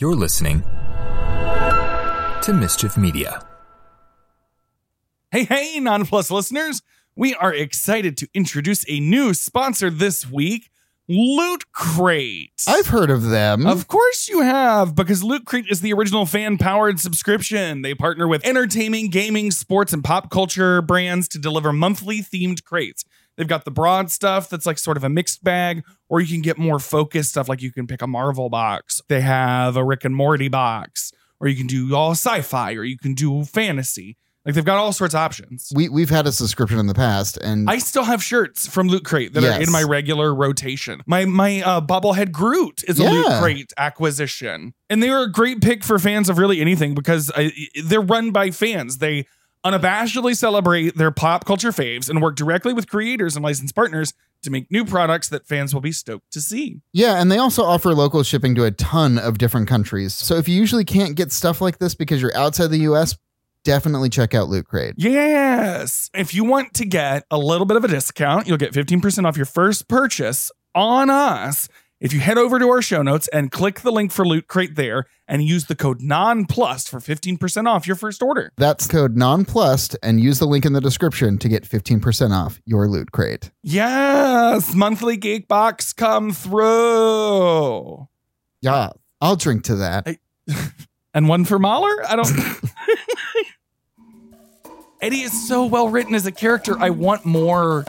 You're listening to Mischief Media. Hey, hey, Nonplus listeners. We are excited to introduce a new sponsor this week, Loot Crate. I've heard of them. Of course you have, because Loot Crate is the original fan powered subscription. They partner with entertainment, gaming, sports, and pop culture brands to deliver monthly themed crates. They've got the broad stuff that's like sort of a mixed bag, or you can get more focused stuff like you can pick a Marvel box. They have a Rick and Morty box, or you can do all sci fi, or you can do fantasy. Like they've got all sorts of options. we we've had a subscription in the past, and I still have shirts from Loot Crate that are in my regular rotation. My my uh, bobblehead Groot is a Loot Crate acquisition, and they are a great pick for fans of really anything because I, they're run by fans. They unabashedly celebrate their pop culture faves and work directly with creators and licensed partners to make new products that fans will be stoked to see. yeah, and they also offer local shipping to a ton of different countries. So if you usually can't get stuff like this because you're outside the U.S., definitely check out Loot Crate. Yes. If you want to get a little bit of a discount, you'll get 15% off your first purchase on us. If you head over to our show notes and click the link for Loot Crate there and use the code NONPLUS for 15% off your first order. That's code nonplussed, and use the link in the description to get 15% off your Loot Crate. Yes, monthly geek box come through. Yeah, I'll drink to that. And one for Mahler? I don't. Eddie is so well written as a character. I want more.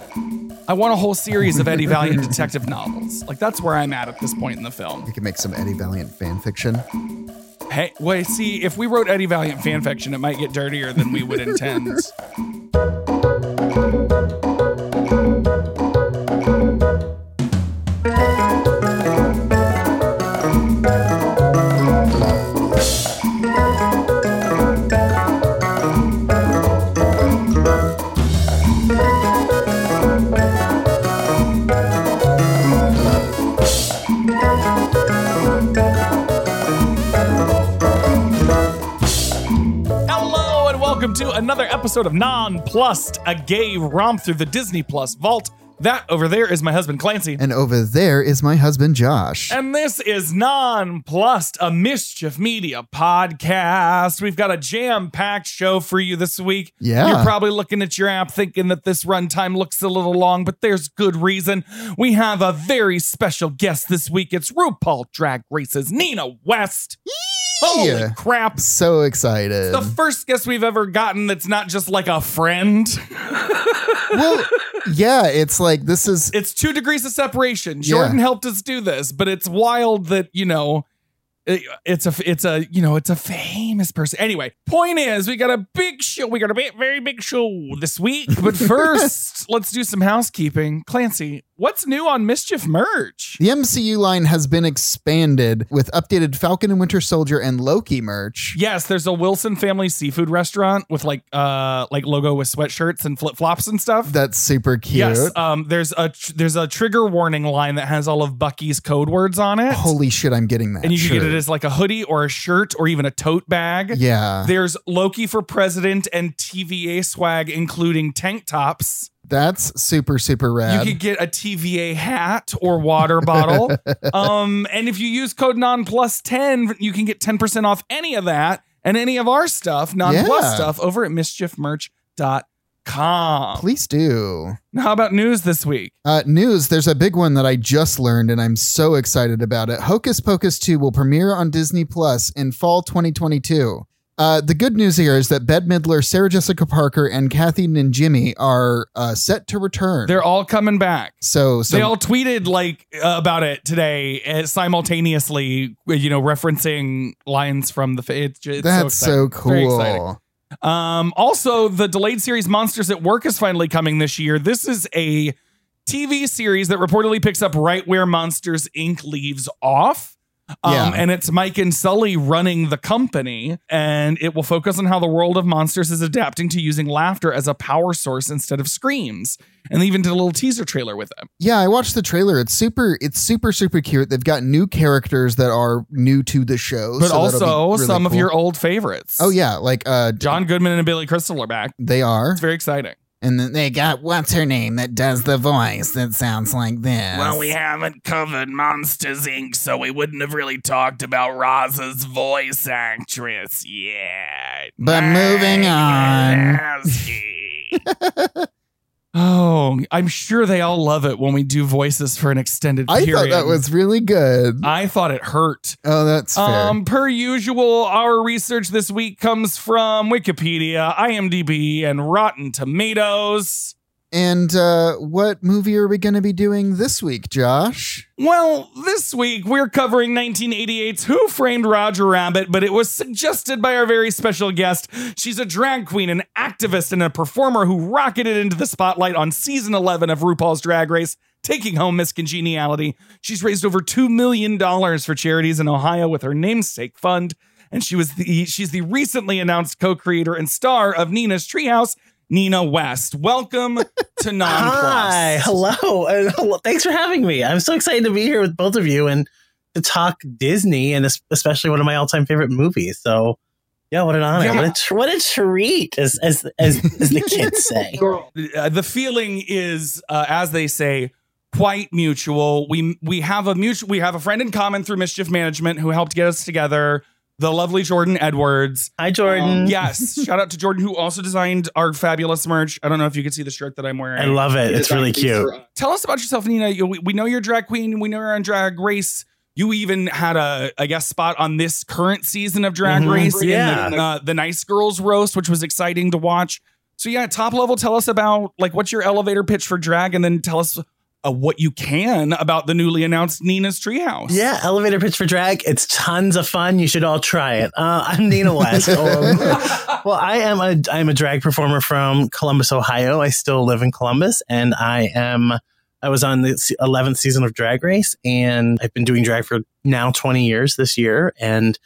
I want a whole series of Eddie Valiant detective novels. Like that's where I'm at at this point in the film. We can make some Eddie Valiant fan fiction. Hey, wait, see, if we wrote Eddie Valiant fan fiction, it might get dirtier than we would intend. to another episode of Nonplussed, a gay romp through the Disney Plus vault. That over there is my husband Clancy. And over there is my husband Josh. And this is Nonplussed, a Mischief Media podcast. We've got a jam packed show for you this week. Yeah. You're probably looking at your app thinking that this runtime looks a little long, but there's good reason. We have a very special guest this week. It's RuPaul Drag Race's Nina West. Holy Yeah. crap. So excited. The first guest we've ever gotten that's not just like a friend. well, yeah, it's like this is It's two degrees of separation. Jordan helped us do this, but it's wild that you know it- it's a it's a you know it's a famous person. Anyway, point is we got a big show. We got a big, very big show this week. But first, let's do some housekeeping. Clancy, what's new on Mischief merch? The MCU line has been expanded with updated Falcon and Winter Soldier and Loki merch. Yes, there's a Wilson Family Seafood restaurant with like uh like logo with sweatshirts and flip flops and stuff. That's super cute. Yes, um, there's a tr- there's a trigger warning line that has all of Bucky's code words on it. Holy shit, I'm getting that. and you can get it as like a hoodie or a shirt or even a tote bag. Yeah. There's Loki for president and TVA swag, including tank tops. That's super, super rad. You could get a TVA hat or water bottle. um, and if you use code non 10, you can get 10% off any of that and any of our stuff, nonplus Yeah. stuff, over at mischiefmerch.com. Please do. Now, how about news this week? Uh, news there's a big one that I just learned and I'm so excited about it. Hocus Pocus 2 will premiere on Disney Plus in fall 2022. Uh, the good news here is that Bette Midler, Sarah Jessica Parker, and Kathy Najimy are uh, set to return. They're all coming back. so, so they all tweeted like uh, about it today uh, simultaneously you know referencing lines from the it's, it's that's so, exciting. cool. um also the delayed series monsters at work is finally coming this year this is a tv series that reportedly picks up right where monsters inc leaves off um, Yeah. and it's Mike and Sully running the company, and it will focus on how the world of monsters is adapting to using laughter as a power source instead of screams. And they even did a little teaser trailer with it. Yeah, I watched the trailer. It's super. It's super super cute. They've got new characters that are new to the show, But so also really some of your old favorites. Oh yeah, like uh, John Goodman and Billy Crystal are back. they are. It's very exciting. And then they got what's her name that does the voice that sounds like this. Well, we haven't covered Monsters Inc., so we wouldn't have really talked about Roz's voice actress yet. But moving on. oh, I'm sure they all love it when we do voices for an extended I period. thought that was really good. I thought it hurt. Oh, that's fair. Um, per usual, our research this week comes from Wikipedia, IMDb, and Rotten Tomatoes. And uh, what movie are we going to be doing this week, Josh? Well, this week we're covering 1988's Who Framed Roger Rabbit, but it was suggested by our very special guest. She's a drag queen, an activist, and a performer who rocketed into the spotlight on season 11 of RuPaul's Drag Race, taking home Miss Congeniality. She's raised over $2 million for charities in Ohio with her namesake fund. And she was the she's the recently announced co-creator and star of Nina's Treehouse, Nina West. Welcome to Non Hi, hello, and hello. Thanks for having me. I'm so excited to be here with both of you and to talk Disney and especially one of my all-time favorite movies. So, yeah, what an honor! Yeah. What, a tr- what a treat, as as as, as the kids say. uh, the feeling is, uh, as they say, quite mutual. We we have a mutual we have a friend in common through mischief management who helped get us together. The lovely Jordan Edwards. Hi, Jordan. Um, yes, shout out to Jordan who also designed our fabulous merch. I don't know if you can see the shirt that I'm wearing. I love it. It's really cute. Tell us about yourself, Nina. You, we, we know you're a drag queen. We know you're on Drag Race. You even had a, I guess, spot on this current season of Drag Mhm. Race. in Yeah. the, uh, the Nice Girls roast, which was exciting to watch. So yeah, top level. Tell us about like what's your elevator pitch for drag, and then tell us uh, what you can about the newly announced Nina's Treehouse. Yeah, elevator pitch for drag. It's tons of fun. You should all try it. Uh, I'm Nina West. Um, well, I am a I'm a drag performer from Columbus, Ohio. I still live in Columbus, and I am I was on the 11th season of Drag Race, and I've been doing drag for now 20 years this year, and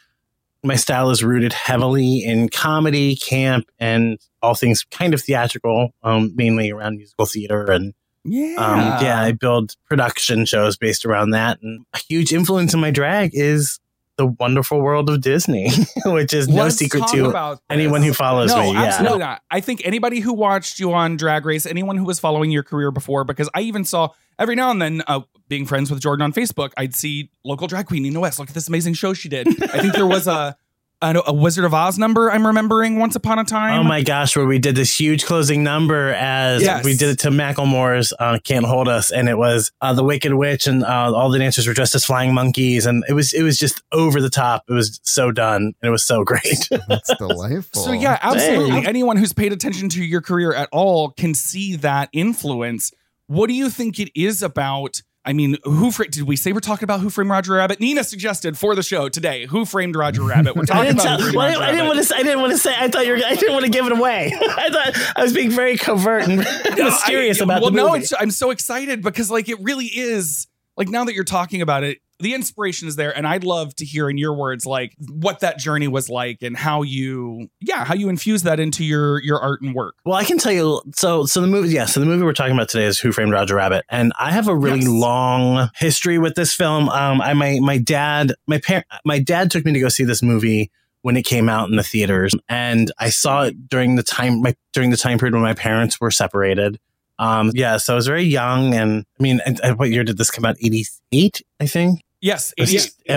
my style is rooted heavily in comedy, camp, and all things kind of theatrical, um, mainly around musical theater and yeah, um, yeah, I build production shows based around that. And a huge influence in my drag is the wonderful world of Disney, which is no Let's secret to anyone who follows no, me. Yeah. absolutely not. I think anybody who watched you on Drag Race, anyone who was following your career before, because I even saw every now and then, uh, being friends with Jordan on Facebook, I'd see local drag queen Nina West. Look at this amazing show she did. I think there was a a, a Wizard of Oz number I'm remembering once upon a time. Oh my gosh, where we did this huge closing number as Yes. we did it to Macklemore's uh, Can't Hold Us. And it was uh, the Wicked Witch and uh, all the dancers were dressed as flying monkeys. And it was, it was just over the top. It was so done. And it was so great. That's delightful. So yeah, absolutely. Dang. Anyone who's paid attention to your career at all can see that influence. What do you think it is about? I mean, who fra- did we say we're talking about Who Framed Roger Rabbit? Nina suggested for the show today, Who Framed Roger Rabbit. We're I talking didn't, about tell, well, I, Roger I didn't want to. Say, I didn't want to say. I thought you were. I didn't want to give it away. I thought I was being very covert and mysterious I- about well, the no, movie. it's, I'm so excited because like it really is like now that you're talking about it, the inspiration is there, and I'd love to hear in your words like what that journey was like and how you, yeah, how you infuse that into your your art and work. Well, I can tell you. So, so the movie, yeah. So the movie we're talking about today is Who Framed Roger Rabbit, and I have a really Yes. long history with this film. Um, I my my dad, my parent, my dad took me to go see this movie when it came out in the theaters, and I saw it during the time my during the time period when my parents were separated. Um, yeah, so I was very young, and I mean, and, and what year did this come out? Eighty eight, I think. Yes, I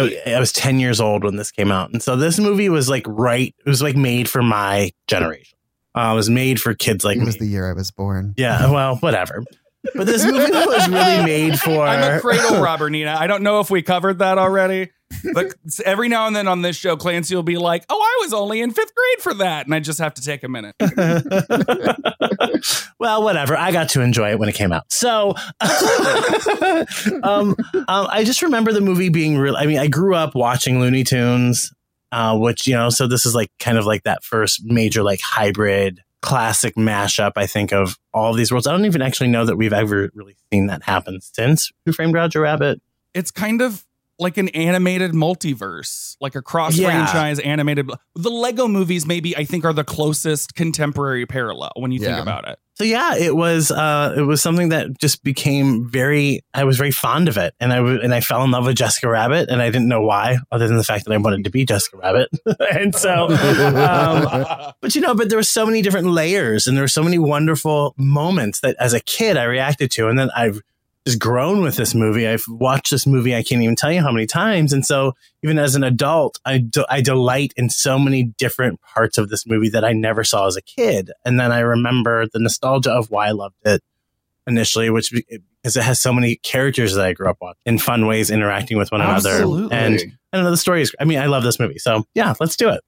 was, I, I was 10 years old when this came out. And so this movie was like right, it was like made for my generation. Uh, it was made for kids like it was me. the year I was born. yeah, well, whatever. But this movie was really made for. I'm a cradle robber, Nina. I don't know if we covered that already, but every now and then on this show, Clancy will be like, "Oh, I was only in fifth grade for that," and I just have to take a minute. well, whatever. I got to enjoy it when it came out. So, um, um, I just remember the movie being real. I mean, I grew up watching Looney Tunes, uh, which you know, so this is like kind of like that first major like hybrid classic mashup. I think of all of these worlds. I don't even actually know that we've ever really seen that happen since Who Framed Roger Rabbit. It's kind of like an animated multiverse, like a cross Yeah. franchise animated. The Lego movies, maybe I think, are the closest contemporary parallel when you Yeah. think about it. So yeah, it was uh, it was something that just became very. I was very fond of it, and I w- and I fell in love with Jessica Rabbit, and I didn't know why, other than the fact that I wanted to be Jessica Rabbit. and so, um, but you know, but there were so many different layers, and there were so many wonderful moments that, as a kid, I reacted to, and then I've just grown with this movie. I've watched this movie. I can't even tell you how many times, and so even as an adult, I de- I delight in so many different parts of this movie that I never saw as a kid. And then I remember the nostalgia of why I loved it initially, which because it has so many characters that I grew up watching in fun ways, interacting with one another. Absolutely. And I don't know, the story is. I mean, I love this movie, so yeah, let's do it.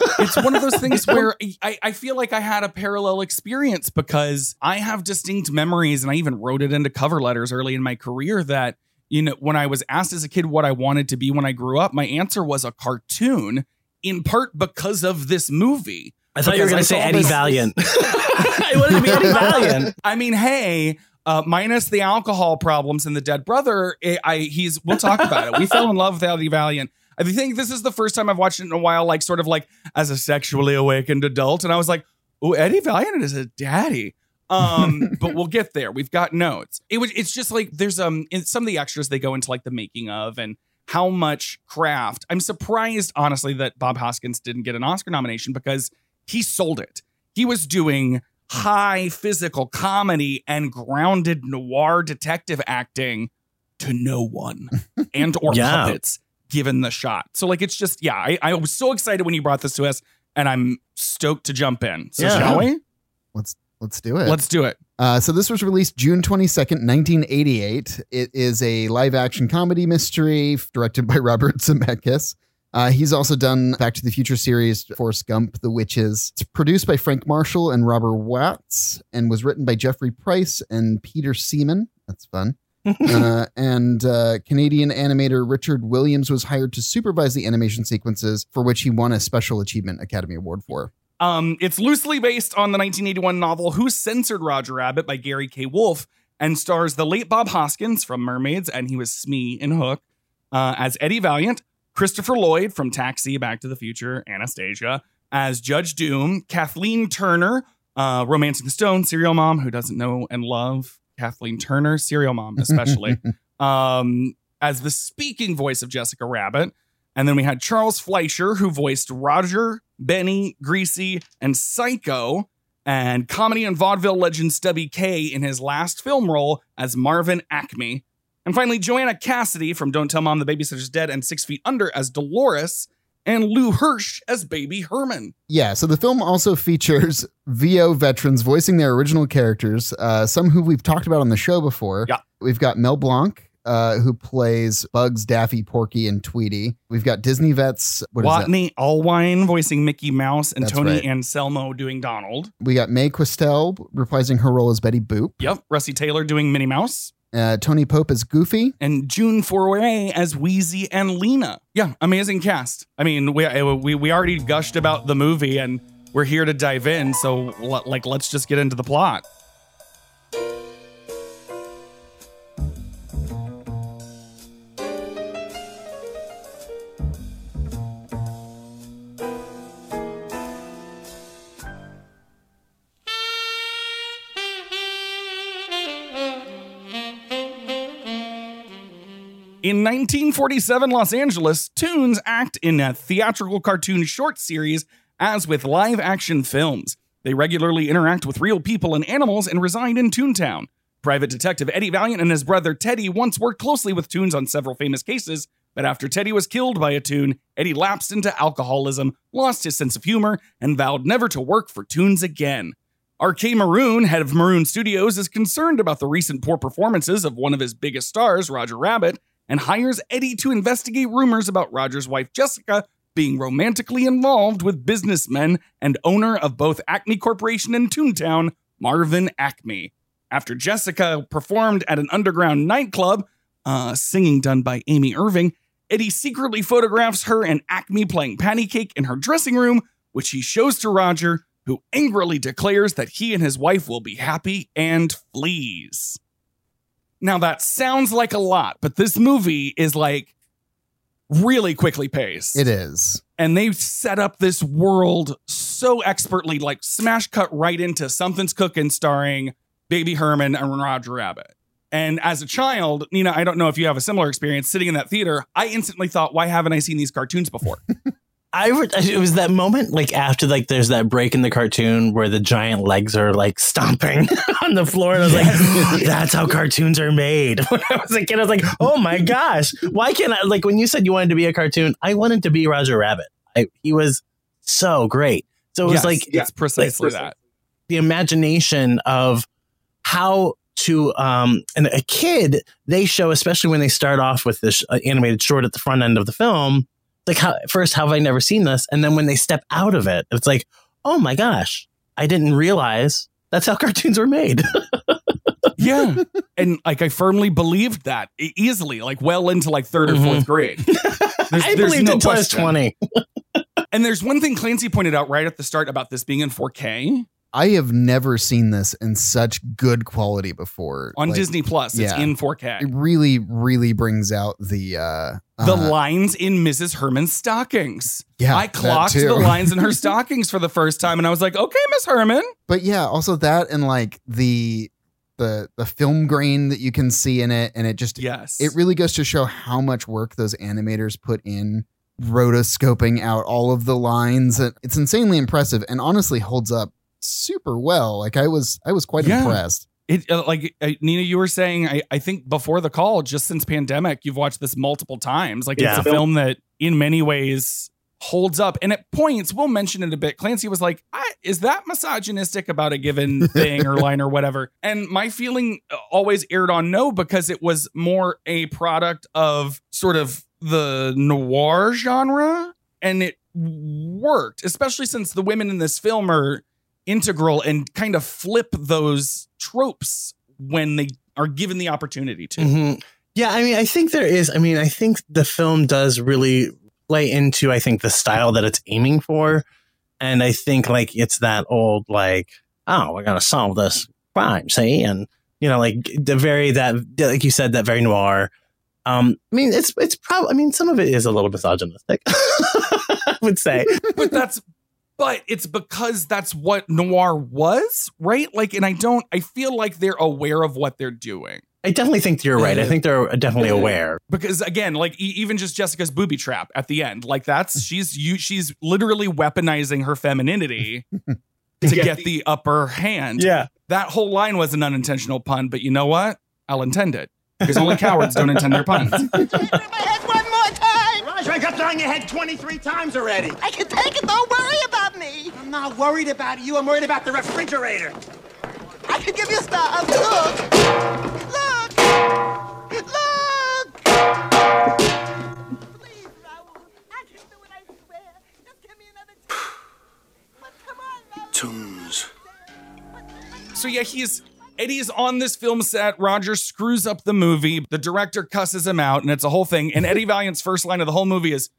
It's one of those things where I, I feel like I had a parallel experience because I have distinct memories and I even wrote it into cover letters early in my career that, you know, when I was asked as a kid what I wanted to be when I grew up, my answer was a cartoon in part because of this movie. I thought you were going to say Eddie this- Valiant. I wanted to be Eddie Valiant. I mean, hey, uh, minus the alcohol problems and the dead brother, I, I he's we'll talk about it. We fell in love with Eddie Valiant. I think this is the first time I've watched it in a while, like sort of like as a sexually awakened adult, and I was like, "Oh, Eddie Valiant is a daddy." Um, but we'll get there. We've got notes. It was. It's just like there's um in some of the extras they go into like the making of and how much craft. I'm surprised, honestly, that Bob Hoskins didn't get an Oscar nomination because he sold it. He was doing high physical comedy and grounded noir detective acting to no one and or Yeah. puppets given the shot. So like it's just yeah, I, I was so excited when you brought this to us and I'm stoked to jump in. So Yeah. shall we? Let's let's do it. Let's do it. Uh, so this was released June 22nd, 1988. It is a live action comedy mystery directed by Robert Zemeckis. Uh, he's also done Back to the Future series, Forrest Gump, The Witches. It's produced by Frank Marshall and Robert Watts and was written by Jeffrey Price and Peter Seaman. That's fun. uh, and uh, Canadian animator Richard Williams was hired to supervise the animation sequences, for which he won a Special Achievement Academy Award for. Um, it's loosely based on the 1981 novel Who Censored Roger Rabbit by Gary K. Wolf and stars the late Bob Hoskins from Mermaids, and he was Smee in Hook, uh, as Eddie Valiant, Christopher Lloyd from Taxi, Back to the Future, Anastasia, as Judge Doom, Kathleen Turner, uh, Romancing the Stone, serial mom, who doesn't know and love Kathleen Turner, serial mom especially, um, as the speaking voice of Jessica Rabbit. And then we had Charles Fleischer, who voiced Roger, Benny, Greasy, and Psycho, and comedy and vaudeville legend Stubby Kaye in his last film role as Marvin Acme. And finally, Joanna Cassidy from Don't Tell Mom the Babysitter's Dead and Six Feet Under as Dolores, and Lou Hirsch as Baby Herman. Yeah, so the film also features VO veterans voicing their original characters, uh, some who we've talked about on the show before. Yeah. We've got Mel Blanc, uh, who plays Bugs, Daffy, Porky, and Tweety. We've got Disney vets. What is that? Watney Allwine voicing Mickey Mouse, and That's Tony right. Anselmo doing Donald. We got Mae Questel reprising her role as Betty Boop. Yep, Russi Taylor doing Minnie Mouse. Uh, Tony Pope as Goofy. and June Foray as Wheezy and Lena. Yeah, amazing cast. I mean, we we we already gushed about the movie, and we're here to dive in. So, like, let's just get into the plot. 1947 Los Angeles, Toons act in a theatrical cartoon short series as with live action films. They regularly interact with real people and animals and reside in Toontown. Private Detective Eddie Valiant and his brother Teddy once worked closely with Toons on several famous cases, but after Teddy was killed by a Toon, Eddie lapsed into alcoholism, lost his sense of humor, and vowed never to work for Toons again. R.K. Maroon, head of Maroon Studios, is concerned about the recent poor performances of one of his biggest stars, Roger Rabbit, and hires Eddie to investigate rumors about Roger's wife Jessica being romantically involved with businessmen and owner of both Acme Corporation and Toontown, Marvin Acme. After Jessica performed at an underground nightclub, uh, singing done by Amy Irving, Eddie secretly photographs her and Acme playing patty cake in her dressing room, which he shows to Roger, who angrily declares that he and his wife will be happy and flees. Now, that sounds like a lot, but this movie is like really quickly paced. It is. and they set up this world so expertly, like smash cut right into something's cooking, starring Baby Herman and Roger Rabbit. And as a child, Nina, I don't know if you have a similar experience sitting in that theater. I instantly thought, why haven't I seen these cartoons before? I re- it was that moment like after like there's that break in the cartoon where the giant legs are like stomping on the floor and I was like that's how cartoons are made. When I was a kid I was like oh my gosh why can't I like when you said you wanted to be a cartoon I wanted to be Roger Rabbit. I, he was so great. So it was Yes, like it's precisely like- that. the imagination of how to um and a kid they show especially when they start off with this uh, animated short at the front end of the film like how first how have i never seen this and then when they step out of it it's like oh my gosh i didn't realize that's how cartoons were made Yeah. and like I firmly believed that easily, like well into like 3rd or Mhm. fourth grade. There's- i there's believed no it until i was 20 And there's one thing Clancy pointed out right at the start about this being in 4K I have never seen this in such good quality before. on Like, Disney Plus. It's yeah. in 4K. It really, really brings out the uh the uh, lines in Mrs. Herman's stockings. Yeah, I clocked the lines in her stockings for the first time, and I was like, "Okay, Miss Herman." But yeah, also that and like the the the film grain that you can see in it, and it just Yes, it really goes to show how much work those animators put in rotoscoping out all of the lines. It's insanely impressive, and honestly holds up super well. Like I was, I was quite Yeah. impressed. It uh, like uh, Nina, you were saying. I, I think before the call, just since pandemic, you've watched this multiple times. Like Yeah. it's a film that, in many ways, holds up. And at points, we'll mention it a bit. Clancy was like, I, "Is that misogynistic about a given thing or line or whatever?" And my feeling uh, always aired on no because it was more a product of sort of the noir genre, and it worked, especially since the women in this film are integral and kind of flip those tropes when they are given the opportunity to. Mhm. Yeah, I mean, I think there is. I mean, I think the film does really play into, I think, the style that it's aiming for. And I think, like, it's that old, like, oh, we're going to solve this crime, see? And, you know, like, the very, that, like you said, that very noir. Um, I mean, it's, it's probably, I mean, some of it is a little misogynistic, I would say. But that's but it's because that's what noir was, right? Like and I don't I feel like they're aware of what they're doing. I definitely think you're right. I mm-hmm. think they're definitely mm-hmm. aware. Because again, like e- even just Jessica's booby trap at the end, like that's mm-hmm. she's you she's literally weaponizing her femininity to get the upper hand. Yeah. That whole line was an unintentional pun, but you know what? I'll intend it. Because only cowards don't intend their puns. my head one more time. Roger, I got it on your head 23 times already. I can take it. Don't worry about me. I'm not worried about you. I'm worried about the refrigerator. I can give you a star. Oh, look. Look. Look. Please, Raoul. I can do it, I swear. Just give me another chance. But come on, Raoul. Toons. So yeah, he's Eddie's on this film set. Roger screws up the movie. The director cusses him out, and it's a whole thing. And Eddie Valiant's first line of the whole movie is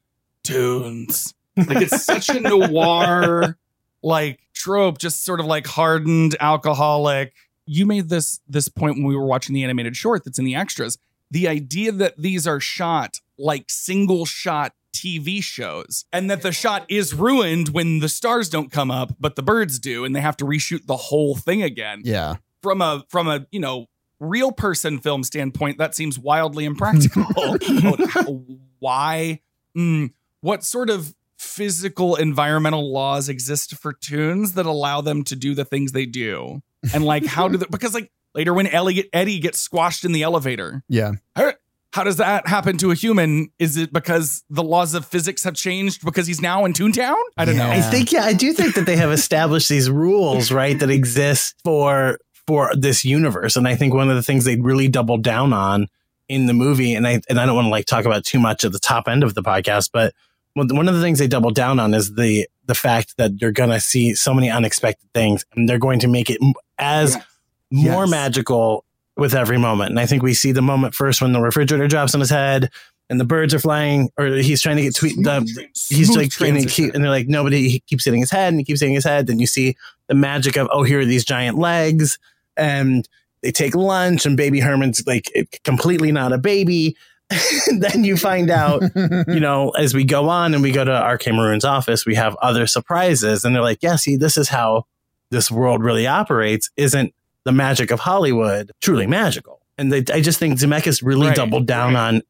toons. Like it's such a noir like trope, just sort of like hardened alcoholic. You made this this point when we were watching the animated short that's in the extras. The idea that these are shot like single shot TV shows and that the shot is ruined when the stars don't come up, but the birds do, and they have to reshoot the whole thing again. Yeah. From a from a you know real person film standpoint, that seems wildly impractical. Why? Mm, what sort of physical environmental laws exist for toons that allow them to do the things they do? And like, how do they? Because like later when Ellie, Eddie gets squashed in the elevator, Yeah. how, how does that happen to a human? Is it because the laws of physics have changed because he's now in Toontown? I don't Yeah. know. I think yeah, I do think that they have established these rules, right, that exist for for this universe. And I think one of the things they really doubled down on in the movie, and I and I don't want to like talk about too much at the top end of the podcast, but one of the things they double down on is the the fact that you're gonna see so many unexpected things, and they're going to make it as more Yes. magical with every moment. And I think we see the moment first when the refrigerator drops on his head. And the birds are flying, or he's trying to get tweet. The, he's like, and, he keep, and they're like, nobody. He keeps hitting his head, and he keeps hitting his head. Then you see the magic of, oh, here are these giant legs, and they take lunch, and baby Herman's like completely not a baby, then you find out, you know, as we go on and we go to RK Maroon's office, we have other surprises. And they're like, yeah, see, this is how this world really operates. Isn't the magic of Hollywood truly magical? And they, I just think Zemeckis really Right, doubled down right. on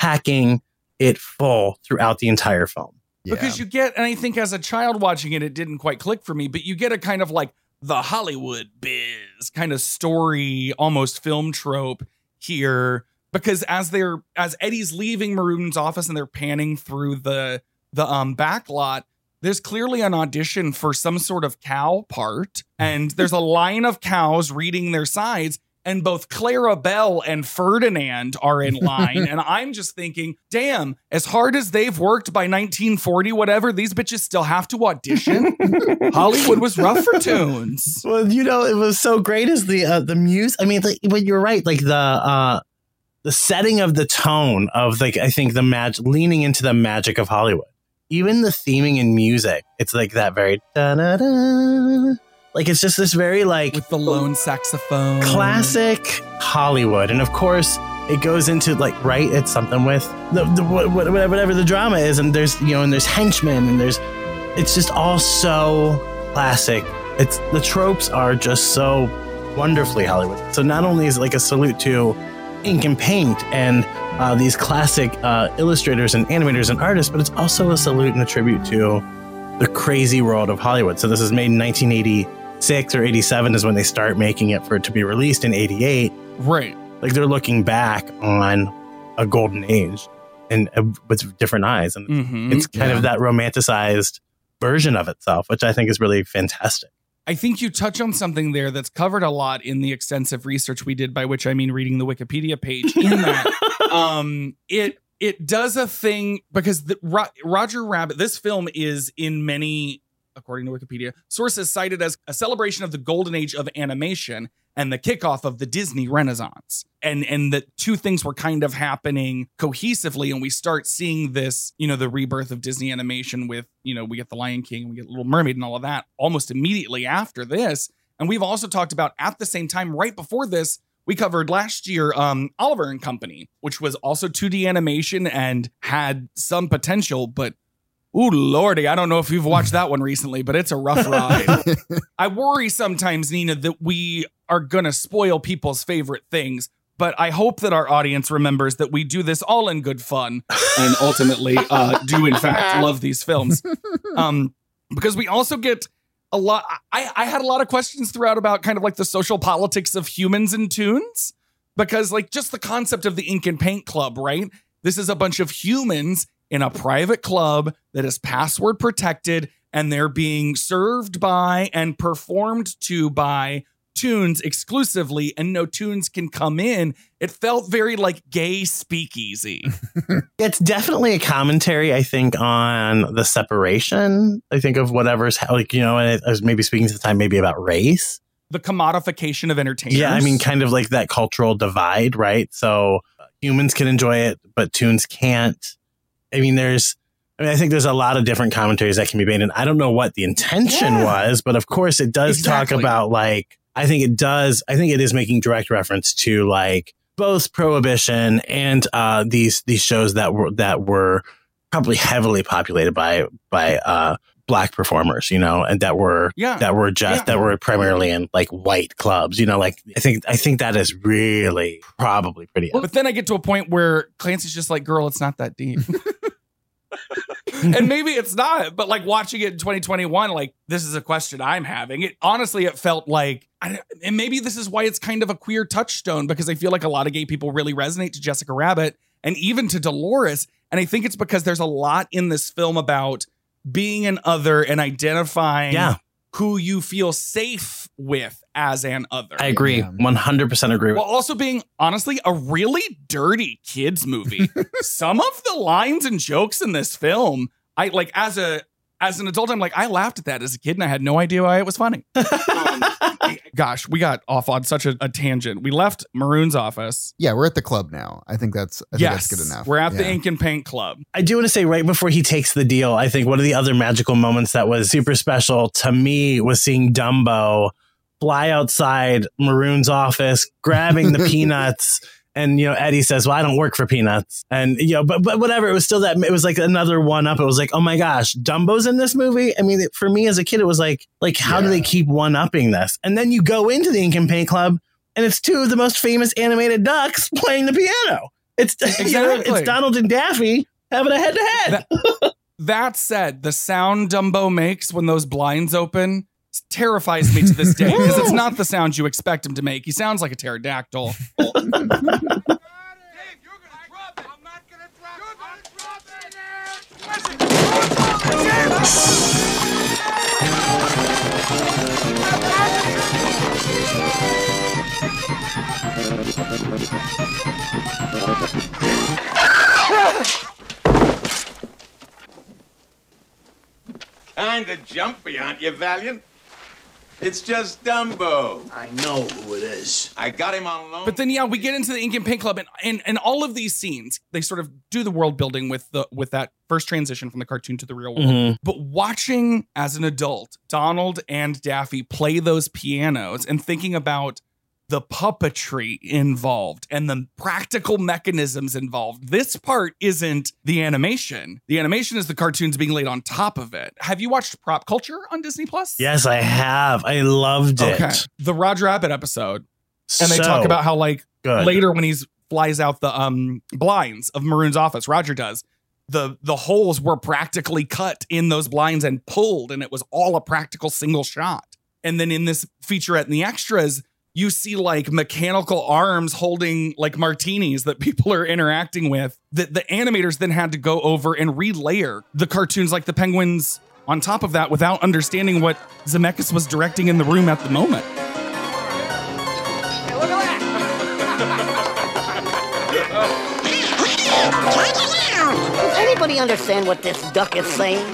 hacking it full throughout the entire film. Yeah. because you get and i think as a child watching it it didn't quite click for me but you get a kind of like the hollywood biz kind of story almost film trope here because as they're as eddie's leaving maroon's office and they're panning through the the um back lot there's clearly an audition for some sort of cow part and there's a line of cows reading their sides and both Clarabelle and Ferdinand are in line. and I'm just thinking, damn, as hard as they've worked by 1940, whatever, these bitches still have to audition. Hollywood was rough for toons. Well, you know, it was so great as the uh, the music. I mean, like, but you're right. Like the uh, the setting of the tone of like I think the magic leaning into the magic of Hollywood. Even the theming and music, it's like that very da-da-da. like it's just this very like With the lone saxophone. classic Hollywood, and of course it goes into like right. It's something with the, the wh- wh- whatever the drama is, and there's you know, and there's henchmen, and there's it's just all so classic. It's the tropes are just so wonderfully Hollywood. So not only is it like a salute to ink and paint and uh, these classic uh, illustrators and animators and artists, but it's also a salute and a tribute to the crazy world of Hollywood. So this is made in 1986 or 87 is when they start making it for it to be released in 88. Right. Like they're looking back on a golden age and uh, with different eyes, and Mhm. it's kind Yeah. of that romanticized version of itself, which I think is really fantastic. I think you touch on something there that's covered a lot in the extensive research we did, by which I mean reading the Wikipedia page. In that, um, it it does a thing because the, Ro- Roger Rabbit. This film is in many, according to Wikipedia, sources cited as a celebration of the golden age of animation and the kickoff of the Disney Renaissance. And and the two things were kind of happening cohesively, and we start seeing this, you know, the rebirth of Disney animation with, you know, we get the Lion King, and we get Little Mermaid, and all of that almost immediately after this. And we've also talked about at the same time, right before this, we covered last year um Oliver and Company, which was also 2D animation and had some potential, but Ooh, lordy, I don't know if you've watched that one recently, but it's a rough ride. I worry sometimes, Nina, that we are going to spoil people's favorite things, but I hope that our audience remembers that we do this all in good fun and ultimately uh, do, in fact, love these films. Um, because we also get a lot. I, I had a lot of questions throughout about kind of like the social politics of humans and toons, because like just the concept of the ink and paint club, right? This is a bunch of humans in a private club that is password protected and they're being served by and performed to by toons exclusively and no toons can come in it felt very like gay speakeasy It's definitely a commentary, I think, on the separation. I think of whatever's like you know, and I was maybe speaking to the time maybe about race. the commodification of entertainment Yeah, I mean, kind of like that cultural divide, right? So uh, humans can enjoy it, but toons can't. I mean, there's. I mean, I think there's a lot of different commentaries that can be made, and I don't know what the intention Yeah. was, but of course, it does Exactly. talk about like. I think it does. I think it is making direct reference to like both prohibition and uh, these these shows that were that were probably heavily populated by by uh, black performers, you know, and that were yeah that were just Yeah. that were primarily in like white clubs, you know, like I think I think that is really probably pretty. but then i get to a point where clancy's just like girl it's not that deep and maybe it's not but like watching it in 2021 like this is a question i'm having it honestly it felt like I, and maybe this is why it's kind of a queer touchstone because i feel like a lot of gay people really resonate to jessica rabbit and even to dolores and i think it's because there's a lot in this film about being an other and identifying Yeah. Who you feel safe with as an other I agree, Yeah. one hundred percent agree. while also being honestly a really dirty kids movie. Some of the lines and jokes in this film, I like as a as an adult, I'm like, I laughed at that as a kid and I had no idea why it was funny. Um, gosh, we got off on such a, a tangent. We left Maroon's office. yeah, we're at the club now. I think that's I think yes, that's good enough. We're at the Ink and Paint Club. I do want to say right before he takes the deal, I think one of the other magical moments that was super special to me was seeing Dumbo fly outside Maroon's office, grabbing the peanuts And you know, Eddie says, "Well, I don't work for peanuts," and you know, but but whatever. It was still that it was like another one up. It was like, oh my gosh, Dumbo's in this movie. I mean, for me as a kid, it was like, like how do they keep one upping this? And then you go into the Ink and Paint Club, and it's two of the most famous animated ducks playing the piano. It's you know, Exactly. it's Donald and Daffy having a head to head. That said, the sound Dumbo makes when those blinds open terrifies me to this day because it's not the sound you expect him to make. He sounds like a pterodactyl. Kinda jumpy, aren't you, Valiant? It's just Dumbo. I know who it is. I got him on loan. But then, yeah, we get into the Ink and Paint Club, and, and and all of these scenes, they sort of do the world building with the with that first transition from the cartoon to the real world. Mhm. But watching as an adult, Donald and Daffy play those pianos and thinking about the puppetry involved and the practical mechanisms involved. This part isn't the animation. The animation is the cartoons being laid on top of it. Have you watched Prop Culture on Disney Plus? Yes, I have. I loved it. Okay. The Roger Rabbit episode. And they So talk about how like good. later when he's flies out the um blinds of Maroon's office, Roger does. The the holes were practically cut in those blinds and pulled, and it was all a practical single shot. And then in this featurette in the extras, you see like mechanical arms holding like martinis that people are interacting with. That the animators then had to go over and relayer the cartoons like the penguins on top of that without understanding what Zemeckis was directing in the room at the moment. Does anybody understand what this duck is saying?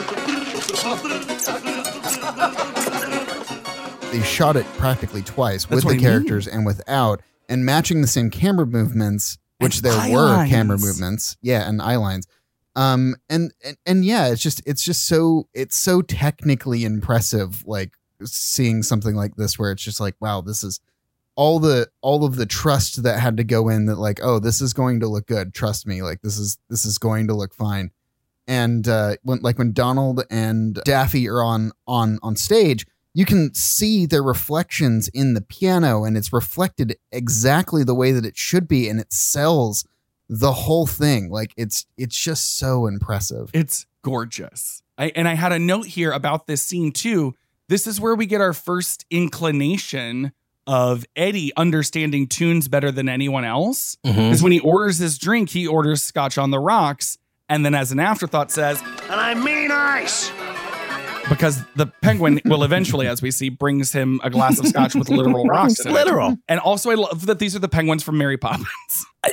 They shot it practically twice with the characters and without, and matching the same camera movements, which And there were lines. camera movements, yeah, and eye lines. Um, and, and and yeah, it's just it's just so it's so technically impressive, like seeing something like this where it's just like, wow, this is all the all of the trust that had to go in that like, oh, this is going to look good. Trust me, like this is this is going to look fine. And uh, when like when Donald and Daffy are on on on stage, you can see their reflections in the piano and it's reflected exactly the way that it should be and it sells the whole thing like it's it's just so impressive It's gorgeous. I, and I had a note here about this scene too. This is where we get our first inclination of Eddie understanding toons better than anyone else. Mm-hmm. Because when he orders his drink, he orders scotch on the rocks. And then, as an afterthought, says, And I mean ice. Because the penguin will eventually, as we see, brings him a glass of scotch with literal rocks in it. literal. And also, I love that these are the penguins from Mary Poppins.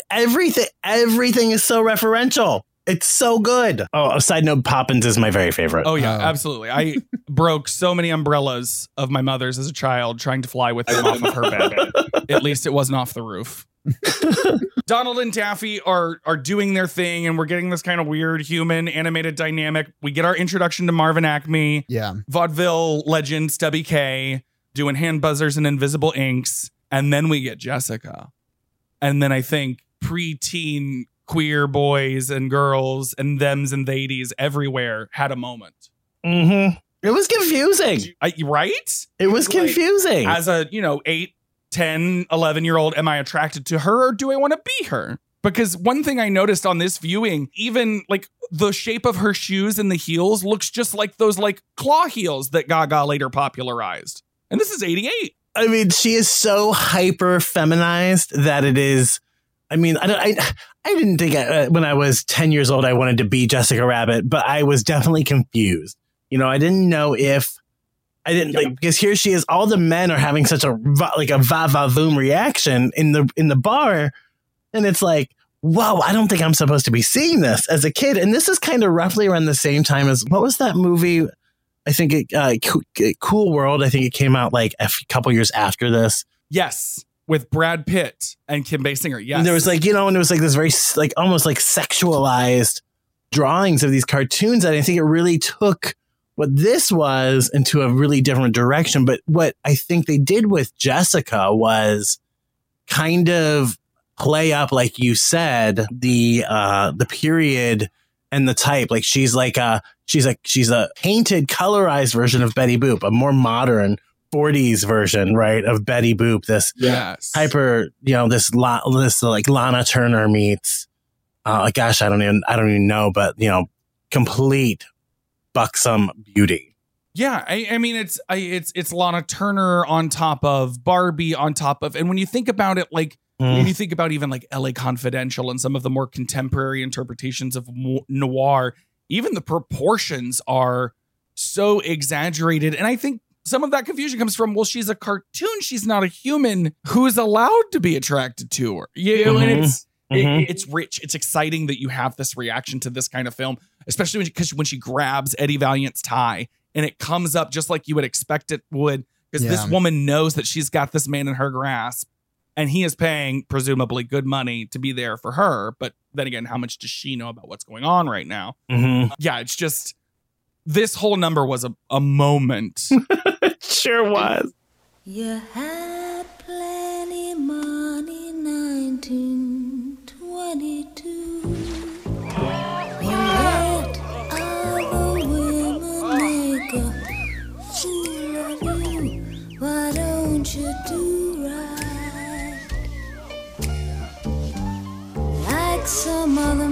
Everything, everything is so referential. It's so good. Oh, a side note, Poppins is my very favorite. Oh yeah, Oh. absolutely. I broke so many umbrellas of my mother's as a child trying to fly with them off of her bed. At least it wasn't off the roof. Donald and Daffy are are doing their thing, and we're getting this kind of weird human animated dynamic. We get our introduction to Marvin Acme, yeah vaudeville legend Stubby Kaye, doing hand buzzers and invisible inks, and then we get Jessica, and then I think preteen queer boys and girls and thems and theydies everywhere had a moment. Mm-hmm. It was confusing. I, right? It was Like, confusing. As a, you know, 8, 10, 11 year old, am I attracted to her or do I want to be her? Because one thing I noticed on this viewing, even like the shape of her shoes and the heels looks just like those like claw heels that Gaga later popularized. And this is 88. I mean, she is so hyper feminized that it is. I mean, I don't. I, I didn't think uh, when I was ten years old I wanted to be Jessica Rabbit, but I was definitely confused. You know, I didn't know if I didn't like because here she is. All the men are having such a like a va va voom reaction in the in the bar, and it's like, whoa! I don't think I'm supposed to be seeing this as a kid. And this is kind of roughly around the same time as what was that movie? I think it uh, Co- Cool World. I think it came out like a couple years after this. Yes. With Brad Pitt and Kim Basinger. Yes. And there was like, you know, and it was like this very like almost like sexualized drawings of these cartoons. And I think it really took what this was into a really different direction. But what I think they did with Jessica was kind of play up, like you said, the uh the period and the type. Like she's like a she's like she's a painted, colorized version of Betty Boop, a more modern 40s version, right, of Betty Boop. This Yes. hyper, you know, this la- this like Lana Turner meets. Uh, gosh, I don't even I don't even know, but you know, complete buxom beauty. Yeah, I, I mean it's I, it's it's Lana Turner on top of Barbie on top of, and when you think about it, like when you think about even like L.A. Confidential and some of the more contemporary interpretations of noir, even the proportions are so exaggerated, and I think some of that confusion comes from well, she's a cartoon, she's not a human who's allowed to be attracted to her. You know, and Mhm. it's it- Mhm. it's rich. It's exciting that you have this reaction to this kind of film, especially because when she grabs Eddie Valiant's tie and it comes up just like you would expect it would, because this woman knows that she's got this man in her grasp, and he is paying presumably good money to be there for her. But then again, how much does she know about what's going on right now? Mhm. Yeah, it's just this whole number was a, a moment. sure was. You had plenty money, 1922. You let other women make a fool of you. Why don't you do right? Like some other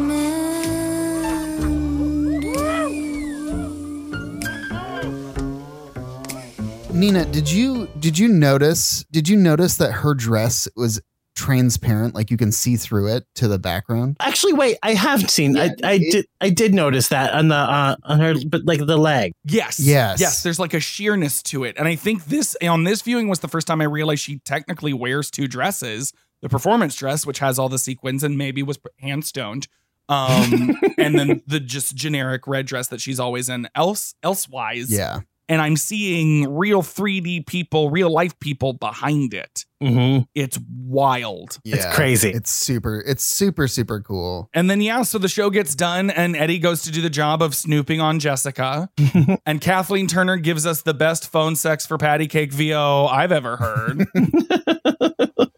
Nina, did you did you notice did you notice that her dress was transparent, like you can see through it to the background? Actually, wait, I have seen. I, I did. I did notice that on the uh, on her, but like the leg. Yes. Yes. Yes. There's like a sheerness to it. And I think this on this viewing was the first time I realized she technically wears two dresses the performance dress, which has all the sequins and maybe was hand stoned. Um, and then the just generic red dress that she's always in else elsewise. Yeah. And I'm seeing real 3D people, real life people behind it. Mm-hmm. It's wild. Yeah. crazy. It's super it's super super cool. And then, yeah, so the show gets done, and Eddie goes to do the job of snooping on Jessica. and Kathleen Turner gives us the best phone sex for patty cake VO I've ever heard. Oh, not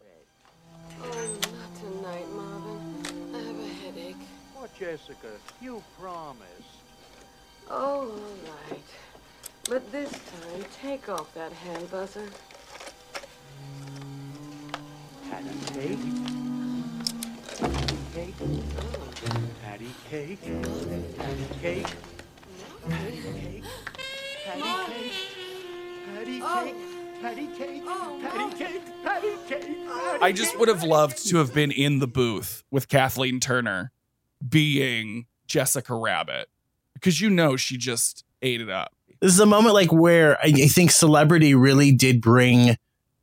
tonight, Marvin. I have a headache. Oh, Jessica, you promised. Oh, all right. But this time, take off that hand buzzer. Patty cake. Patty cake. Patty cake. Patty cake. Patty cake. Patty oh. cake. Patty cake. Patty cake. Patty cake. Patty cake. I just would have loved to have been in the booth with Kathleen Turner being Jessica Rabbit because you know she just ate it up. This is a moment like where I, I think celebrity really did bring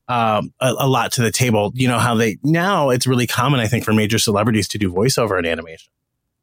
um, a, a lot to the table. You know how they now it's really common, I think, for major celebrities to do voiceover in animation.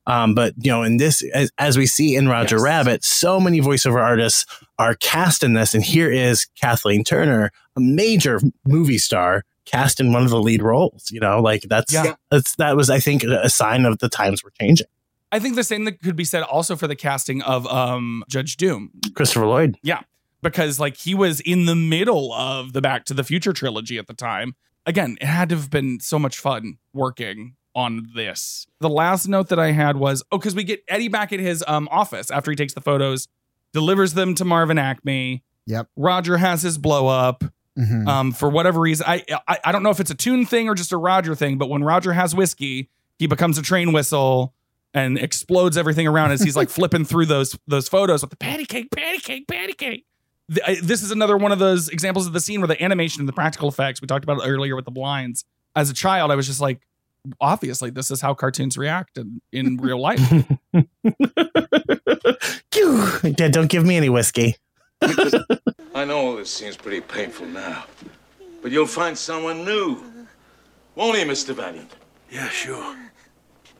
Um, but you know, in this, as, as we see in Roger Yes. Rabbit, so many voiceover artists are cast in this, and here is Kathleen Turner, a major movie star, cast in one of the lead roles. You know, like that's Yeah. that's that was, I think, a sign of the times were changing. I think the same that could be said also for the casting of um, Judge Doom. Christopher Lloyd. Yeah, because like he was in the middle of the Back to the Future trilogy at the time. Again, it had to have been so much fun working on this. The last note that I had was oh, because we get Eddie back at his um office after he takes the photos, delivers them to Marvin Acme. Yep. Roger has his blow up. Mhm. Um, for whatever reason, I, I I don't know if it's a toon thing or just a Roger thing, but when Roger has whiskey, he becomes a train whistle and explodes everything around as he's like flipping through those those photos with the patty cake, patty cake, patty cake. Th- I- This is another one of those examples of the scene where the animation and the practical effects we talked about earlier with the blinds. As a child, I was just like, obviously, this is how cartoons react in, in real life. Dad, don't give me any whiskey. I know all this seems pretty painful now, but you'll find someone new. Won't he, Mr. Valiant? Yeah, sure.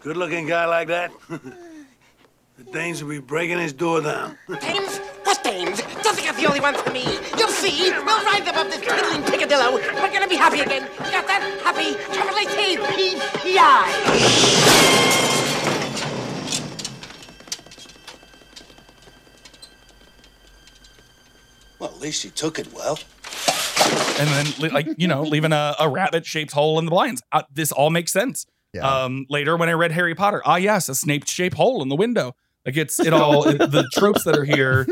Good looking guy like that. the Danes will be breaking his door down. Dames? What dames? Jessica's the only one for me. You'll see. We'll rise above this twiddling picadillo. We're gonna be happy again. You got that? Happy. Chocolate P-P-I. Well, at least you took it well. and then like you know leaving a, a rabbit shaped hole in the blinds. Uh, this all makes sense. Yeah. Um, later when I read Harry Potter, ah yes, a Snape shaped hole in the window. Like it's it all the tropes that are here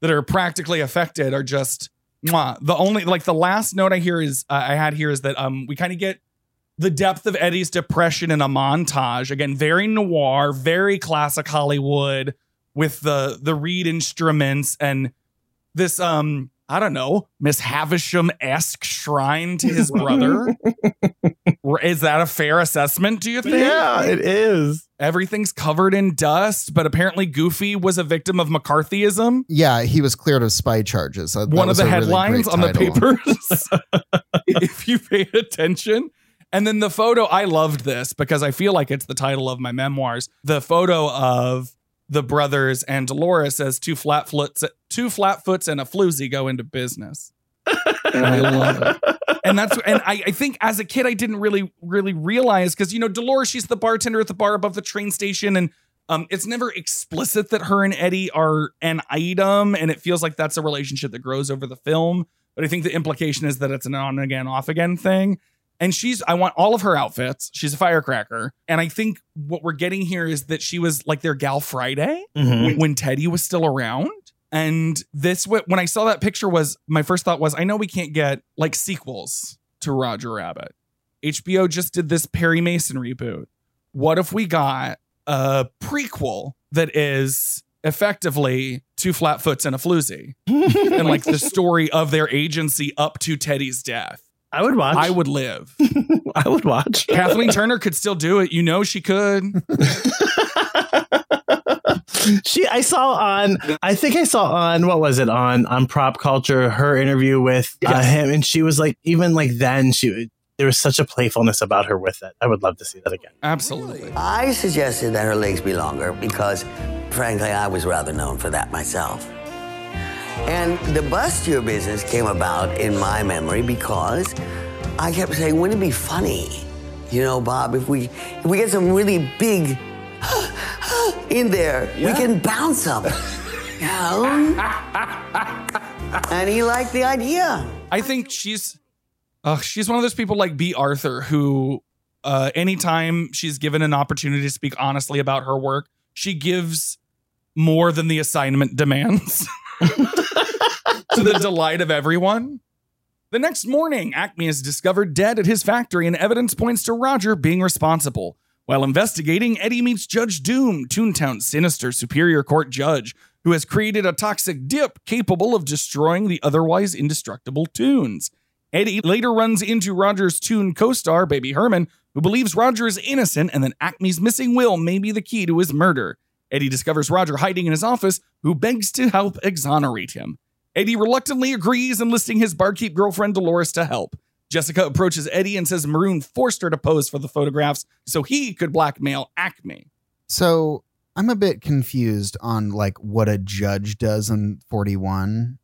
that are practically affected are just mwah. the only like the last note I hear is uh, I had here is that um we kind of get the depth of Eddie's depression in a montage. Again, very noir, very classic Hollywood with the the reed instruments and this um I don't know Miss Havisham esque shrine to his brother. is that a fair assessment? Do you think? Yeah, it is. Everything's covered in dust, but apparently Goofy was a victim of McCarthyism. Yeah, he was cleared of spy charges. That One of the a really headlines on the papers, if you pay attention. And then the photo, I loved this because I feel like it's the title of my memoirs. The photo of the brothers and Dolores as two flatfoots, two flatfoots and a floozy go into business. And I love it. And that's and I, I think as a kid I didn't really really realize because you know Dolores she's the bartender at the bar above the train station and um it's never explicit that her and Eddie are an item and it feels like that's a relationship that grows over the film but I think the implication is that it's an on again off again thing and she's I want all of her outfits she's a firecracker and I think what we're getting here is that she was like their gal Friday Mhm. when, when Teddy was still around. And this, when I saw that picture, was my first thought was, I know we can't get like sequels to Roger Rabbit. HBO just did this Perry Mason reboot. What if we got a prequel that is effectively two flatfoots and a floozy, and like the story of their agency up to Teddy's death? I would watch. I would live. I would watch. Kathleen Turner could still do it. You know she could. she I saw on I think I saw on what was it on on prop culture her interview with uh, Yes. him and she was like even like then she there was such a playfulness about her with it. I would love to see that again. Absolutely. I suggested that her legs be longer because, frankly, I was rather known for that myself. And the bustier business came about in my memory because I kept saying, wouldn't it be funny, you know, Bob, if we if we get some really big in there, we can bounce them. And he liked the idea. I think she's uh, she's one of those people like Bea Arthur who uh, anytime she's given an opportunity to speak honestly about her work, she gives more than the assignment demands to the delight of everyone. The next morning, Acme is discovered dead at his factory, and evidence points to Roger being responsible. While investigating, Eddie meets Judge Doom, Toontown's sinister Superior Court judge, who has created a toxic dip capable of destroying the otherwise indestructible Toons. Eddie later runs into Roger's Toon co star, Baby Herman, who believes Roger is innocent and that Acme's missing will may be the key to his murder. Eddie discovers Roger hiding in his office, who begs to help exonerate him. Eddie reluctantly agrees, enlisting his barkeep girlfriend Dolores to help. Jessica approaches Eddie and says Maroon forced her to pose for the photographs so he could blackmail Acme. So I'm a bit confused on like what a judge does in 41.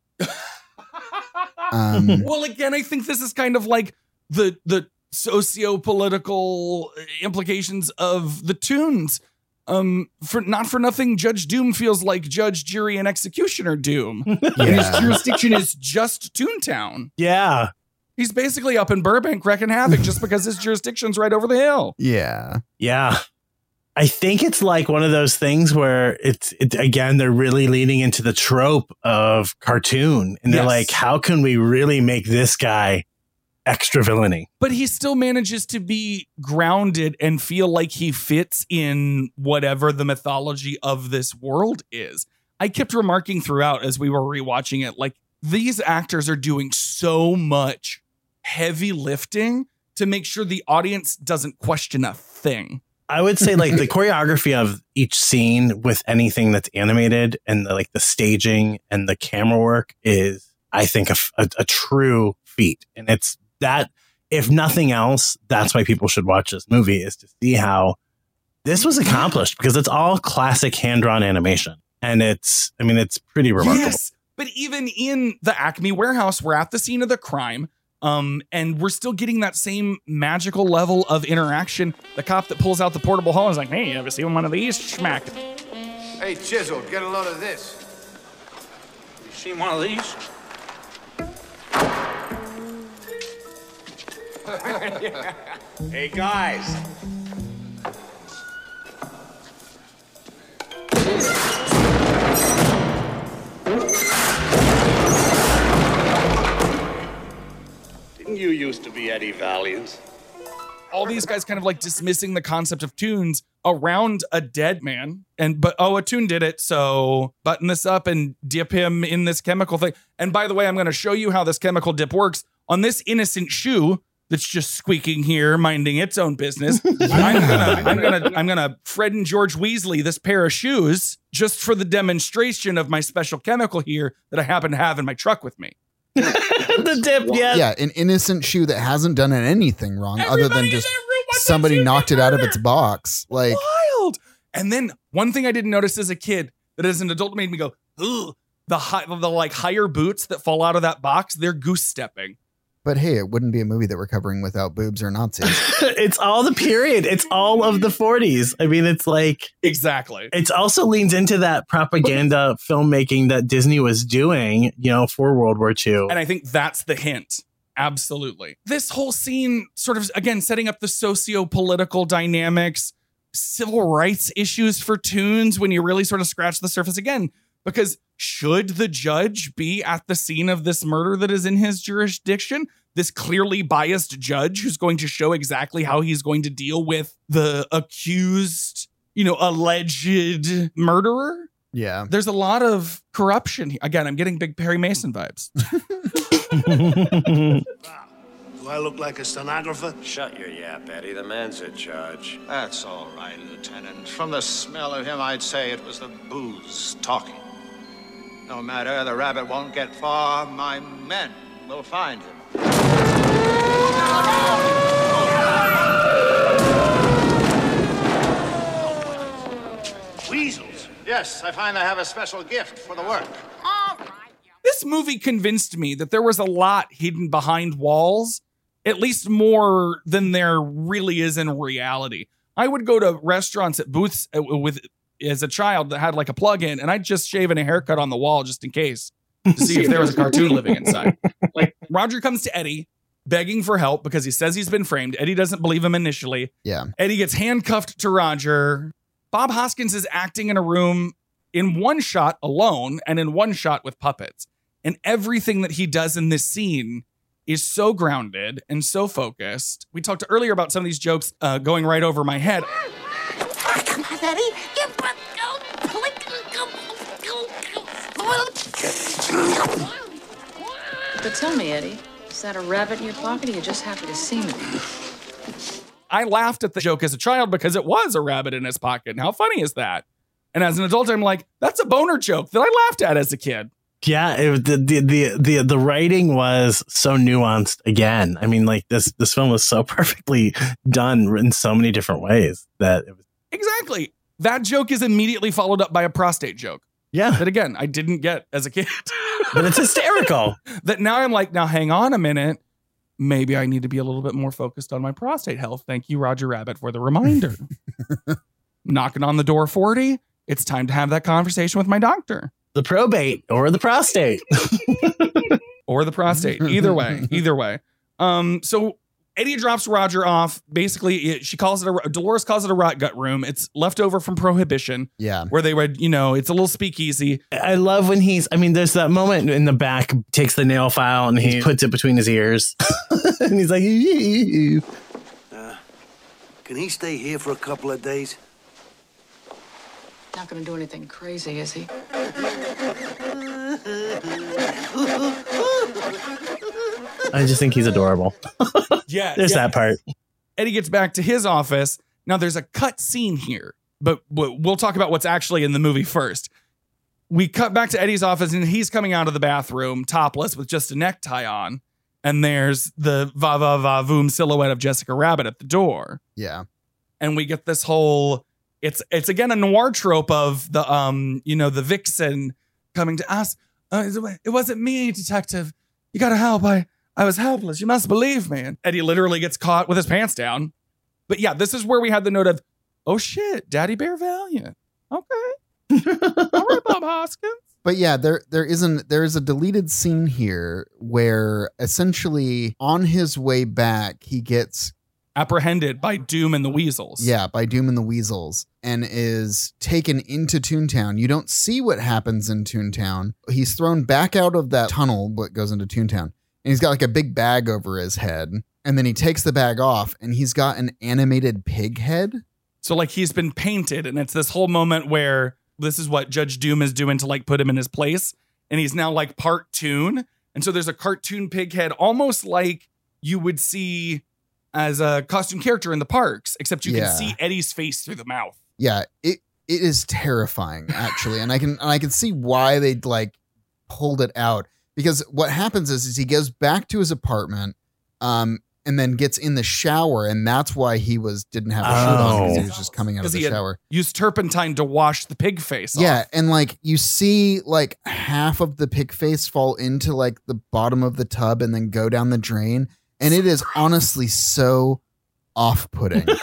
Um, well, again, I think this is kind of like the the socio-political implications of the toons. Um, for not for nothing, Judge Doom feels like Judge, Jury, and Executioner Doom. And his jurisdiction is just Toontown. Yeah. He's basically up in Burbank wrecking havoc just because his jurisdiction's right over the hill. yeah. Yeah. I think it's like one of those things where it's it, again they're really leaning into the trope of cartoon and they're Yes. like how can we really make this guy extra villainy? but he still manages to be grounded and feel like he fits in whatever the mythology of this world is. I kept remarking throughout as we were rewatching it, like these actors are doing so much heavy lifting to make sure the audience doesn't question a thing. I would say like the choreography of each scene with anything that's animated and the, like the staging and the camera work is, I think, a true feat. And it's that, if nothing else, that's why people should watch this movie is to see how this was accomplished because it's all classic hand drawn animation. And it's, I mean, it's pretty remarkable. Yes. But even in the Acme warehouse, we're at the scene of the crime. Um, and we're still getting that same magical level of interaction. The cop that pulls out the portable hole is like, hey, you ever seen one of these? Schmack. Hey, Chisel, get a load of this. You seen one of these? hey, guys. Didn't you used to be Eddie Valiant? all these guys kind of like dismissing the concept of toons around a dead man and but oh a toon did it so button this up and dip him in this chemical thing and by the way i'm going to show you how this chemical dip works on this innocent shoe that's just squeaking here minding its own business i'm gonna i'm gonna i'm gonna fred and george weasley this pair of shoes just for the demonstration of my special chemical here that i happen to have in my truck with me the dip, yeah. Yeah, an innocent shoe that hasn't done anything wrong other than just somebody knocked it out of its box. Like, wild. And then one thing I didn't notice as a kid that as an adult made me go, ugh, the high, the like higher boots that fall out of that box, they're goose stepping. But hey, it wouldn't be a movie that we're covering without boobs or Nazis. it's all the period. It's all of the 40s. I mean, it's like exactly. It also leans into that propaganda filmmaking that Disney was doing, you know, for World War II. And I think that's the hint. Absolutely. This whole scene sort of again setting up the socio-political dynamics, civil rights issues for toons when you really sort of scratch the surface again because should the judge be at the scene of this murder that is in his jurisdiction? This clearly biased judge who's going to show exactly how he's going to deal with the accused, you know, alleged murderer. Yeah. There's a lot of corruption. Again, I'm getting big Perry Mason vibes. Do I look like a stenographer? Shut your yap, Eddie. The man's a judge. That's all right, Lieutenant. From the smell of him, I'd say it was the booze talking. No matter, the rabbit won't get far. My men will find him. Weasels. Yes, I find I have a special gift for the work. this movie convinced me that there was a lot hidden behind walls, at least more than there really is in reality. I would go to restaurants at booths uh, with as a child that had like a plug-in, and I'd just shave in a haircut on the wall just in case to see if there was a cartoon living inside. Like Roger comes to Eddie begging for help because he says he's been framed. Eddie doesn't believe him initially. Yeah. Eddie gets handcuffed to Roger. Bob Hoskins is acting in a room in one shot alone and in one shot with puppets. And everything that he does in this scene is so grounded and so focused. We talked earlier about some of these jokes uh, going right over my head. Come on, Eddie. Get back. Go. Go. Go. Go. But tell me, Eddie, is that a rabbit in your pocket or are you just happy to see me? I laughed at the joke as a child because it was a rabbit in his pocket. And how funny is that? And as an adult, I'm like, that's a boner joke that I laughed at as a kid. Yeah, it, the, the the the the writing was so nuanced. Again, I mean, like this this film was so perfectly done in so many different ways that it was. Exactly. That joke is immediately followed up by a prostate joke. Yeah. That again, I didn't get as a kid. But it's hysterical. that now I'm like, now hang on a minute. Maybe I need to be a little bit more focused on my prostate health. Thank you, Roger Rabbit, for the reminder. Knocking on the door 40. It's time to have that conversation with my doctor. The probate or the prostate. or the prostate. Either way, either way. Um, so Eddie drops Roger off. Basically, it, she calls it a Dolores calls it a rot gut room. It's left over from Prohibition. Yeah. Where they would, you know, it's a little speakeasy. I love when he's. I mean, there's that moment in the back. Takes the nail file and he puts it between his ears, and he's like, uh, Can he stay here for a couple of days? Not gonna do anything crazy, is he? I just think he's adorable. Yeah. There's yeah. that part. Eddie gets back to his office. Now there's a cut scene here, but we'll talk about what's actually in the movie first. We cut back to Eddie's office and he's coming out of the bathroom topless with just a necktie on. And there's the va va va voom silhouette of Jessica Rabbit at the door. Yeah. And we get this whole it's it's again a noir trope of the um you know the vixen coming to us. Uh, it wasn't me, detective. You gotta help. I I was helpless. You must believe me. And Eddie literally gets caught with his pants down. But yeah, this is where we had the note of, oh shit, Daddy Bear Valiant. Okay. All right, Bob Hoskins. But yeah, there there isn't there is a deleted scene here where essentially on his way back he gets Apprehended by Doom and the Weasels. yeah by Doom and the Weasels and is taken into Toontown. You don't see what happens in Toontown. He's thrown back out of that tunnel what goes into Toontown. And he's got like a big bag over his head. And then he takes the bag off and he's got an animated pig head. So like he's been painted, and it's this whole moment where this is what Judge Doom is doing to like put him in his place, and he's now like part toon, and so there's a cartoon pig head, almost like you would see as a costume character in the parks, except you Yeah. can see Eddie's face through the mouth. Yeah, it it is terrifying actually, and I can and I can see why they like pulled it out because what happens is, is he goes back to his apartment, um, and then gets in the shower, and that's why he was didn't have a shirt on because he was just coming out of the he shower. used turpentine to wash the pig face. Yeah, off. and like you see like half of the pig face fall into like the bottom of the tub and then go down the drain, and it is honestly so off-putting.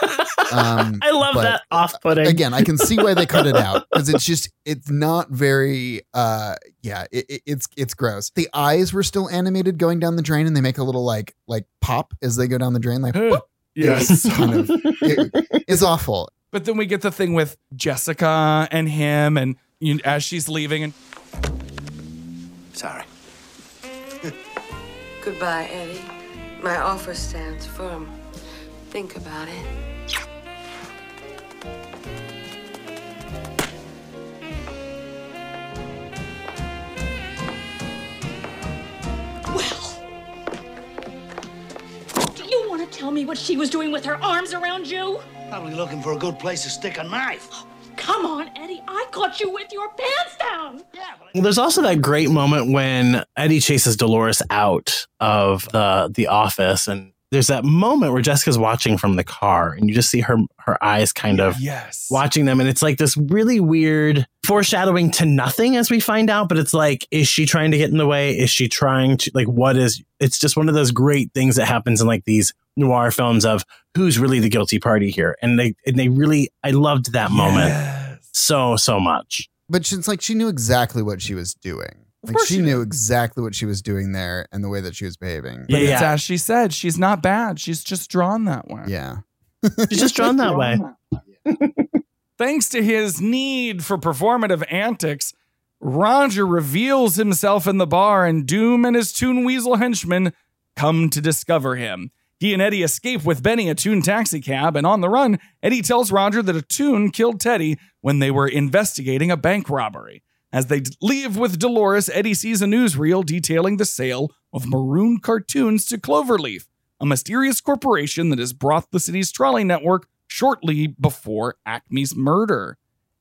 Um, I love that off-putting. Again, I can see why they cut it out because it's just it's not very. uh Yeah, it, it- it's it's gross. The eyes were still animated going down the drain, and they make a little like like pop as they go down the drain. Like whoop. Yes. It's kind of it- it's awful. But then we get the thing with Jessica and him, and you, as she's leaving, and Sorry. Goodbye, Eddie. My offer stands firm. Think about it. Well, do you want to tell me what she was doing with her arms around you? Probably looking for a good place to stick a knife. Come on, Eddie. I caught you with your pants down. Yeah. Well, There's also that great moment when Eddie chases Dolores out of the the office, and there's that moment where Jessica's watching from the car, and you just see her her eyes kind of yes watching them, and it's like this really weird foreshadowing to nothing as we find out. But it's like, is she trying to get in the way? Is she trying to like what is? It's just one of those great things that happens in like these noir films of who's really the guilty party here, and they and they really I loved that moment so so much. But it's like she knew exactly what she was doing. Like she she knew exactly what she was doing there and the way that she was behaving. but it's as she said, she's not bad. She's just drawn that way. Yeah. She's just drawn that way. Thanks to his need for performative antics, Roger reveals himself in the bar, and Doom and his Toon Weasel henchmen come to discover him. He and Eddie escape with Benny a Toon taxi cab, and on the run, Eddie tells Roger that a Toon killed Teddy when they were investigating a bank robbery. As they leave with Dolores, Eddie sees a newsreel detailing the sale of maroon cartoons to Cloverleaf, a mysterious corporation that has brought the city's trolley network shortly before Acme's murder.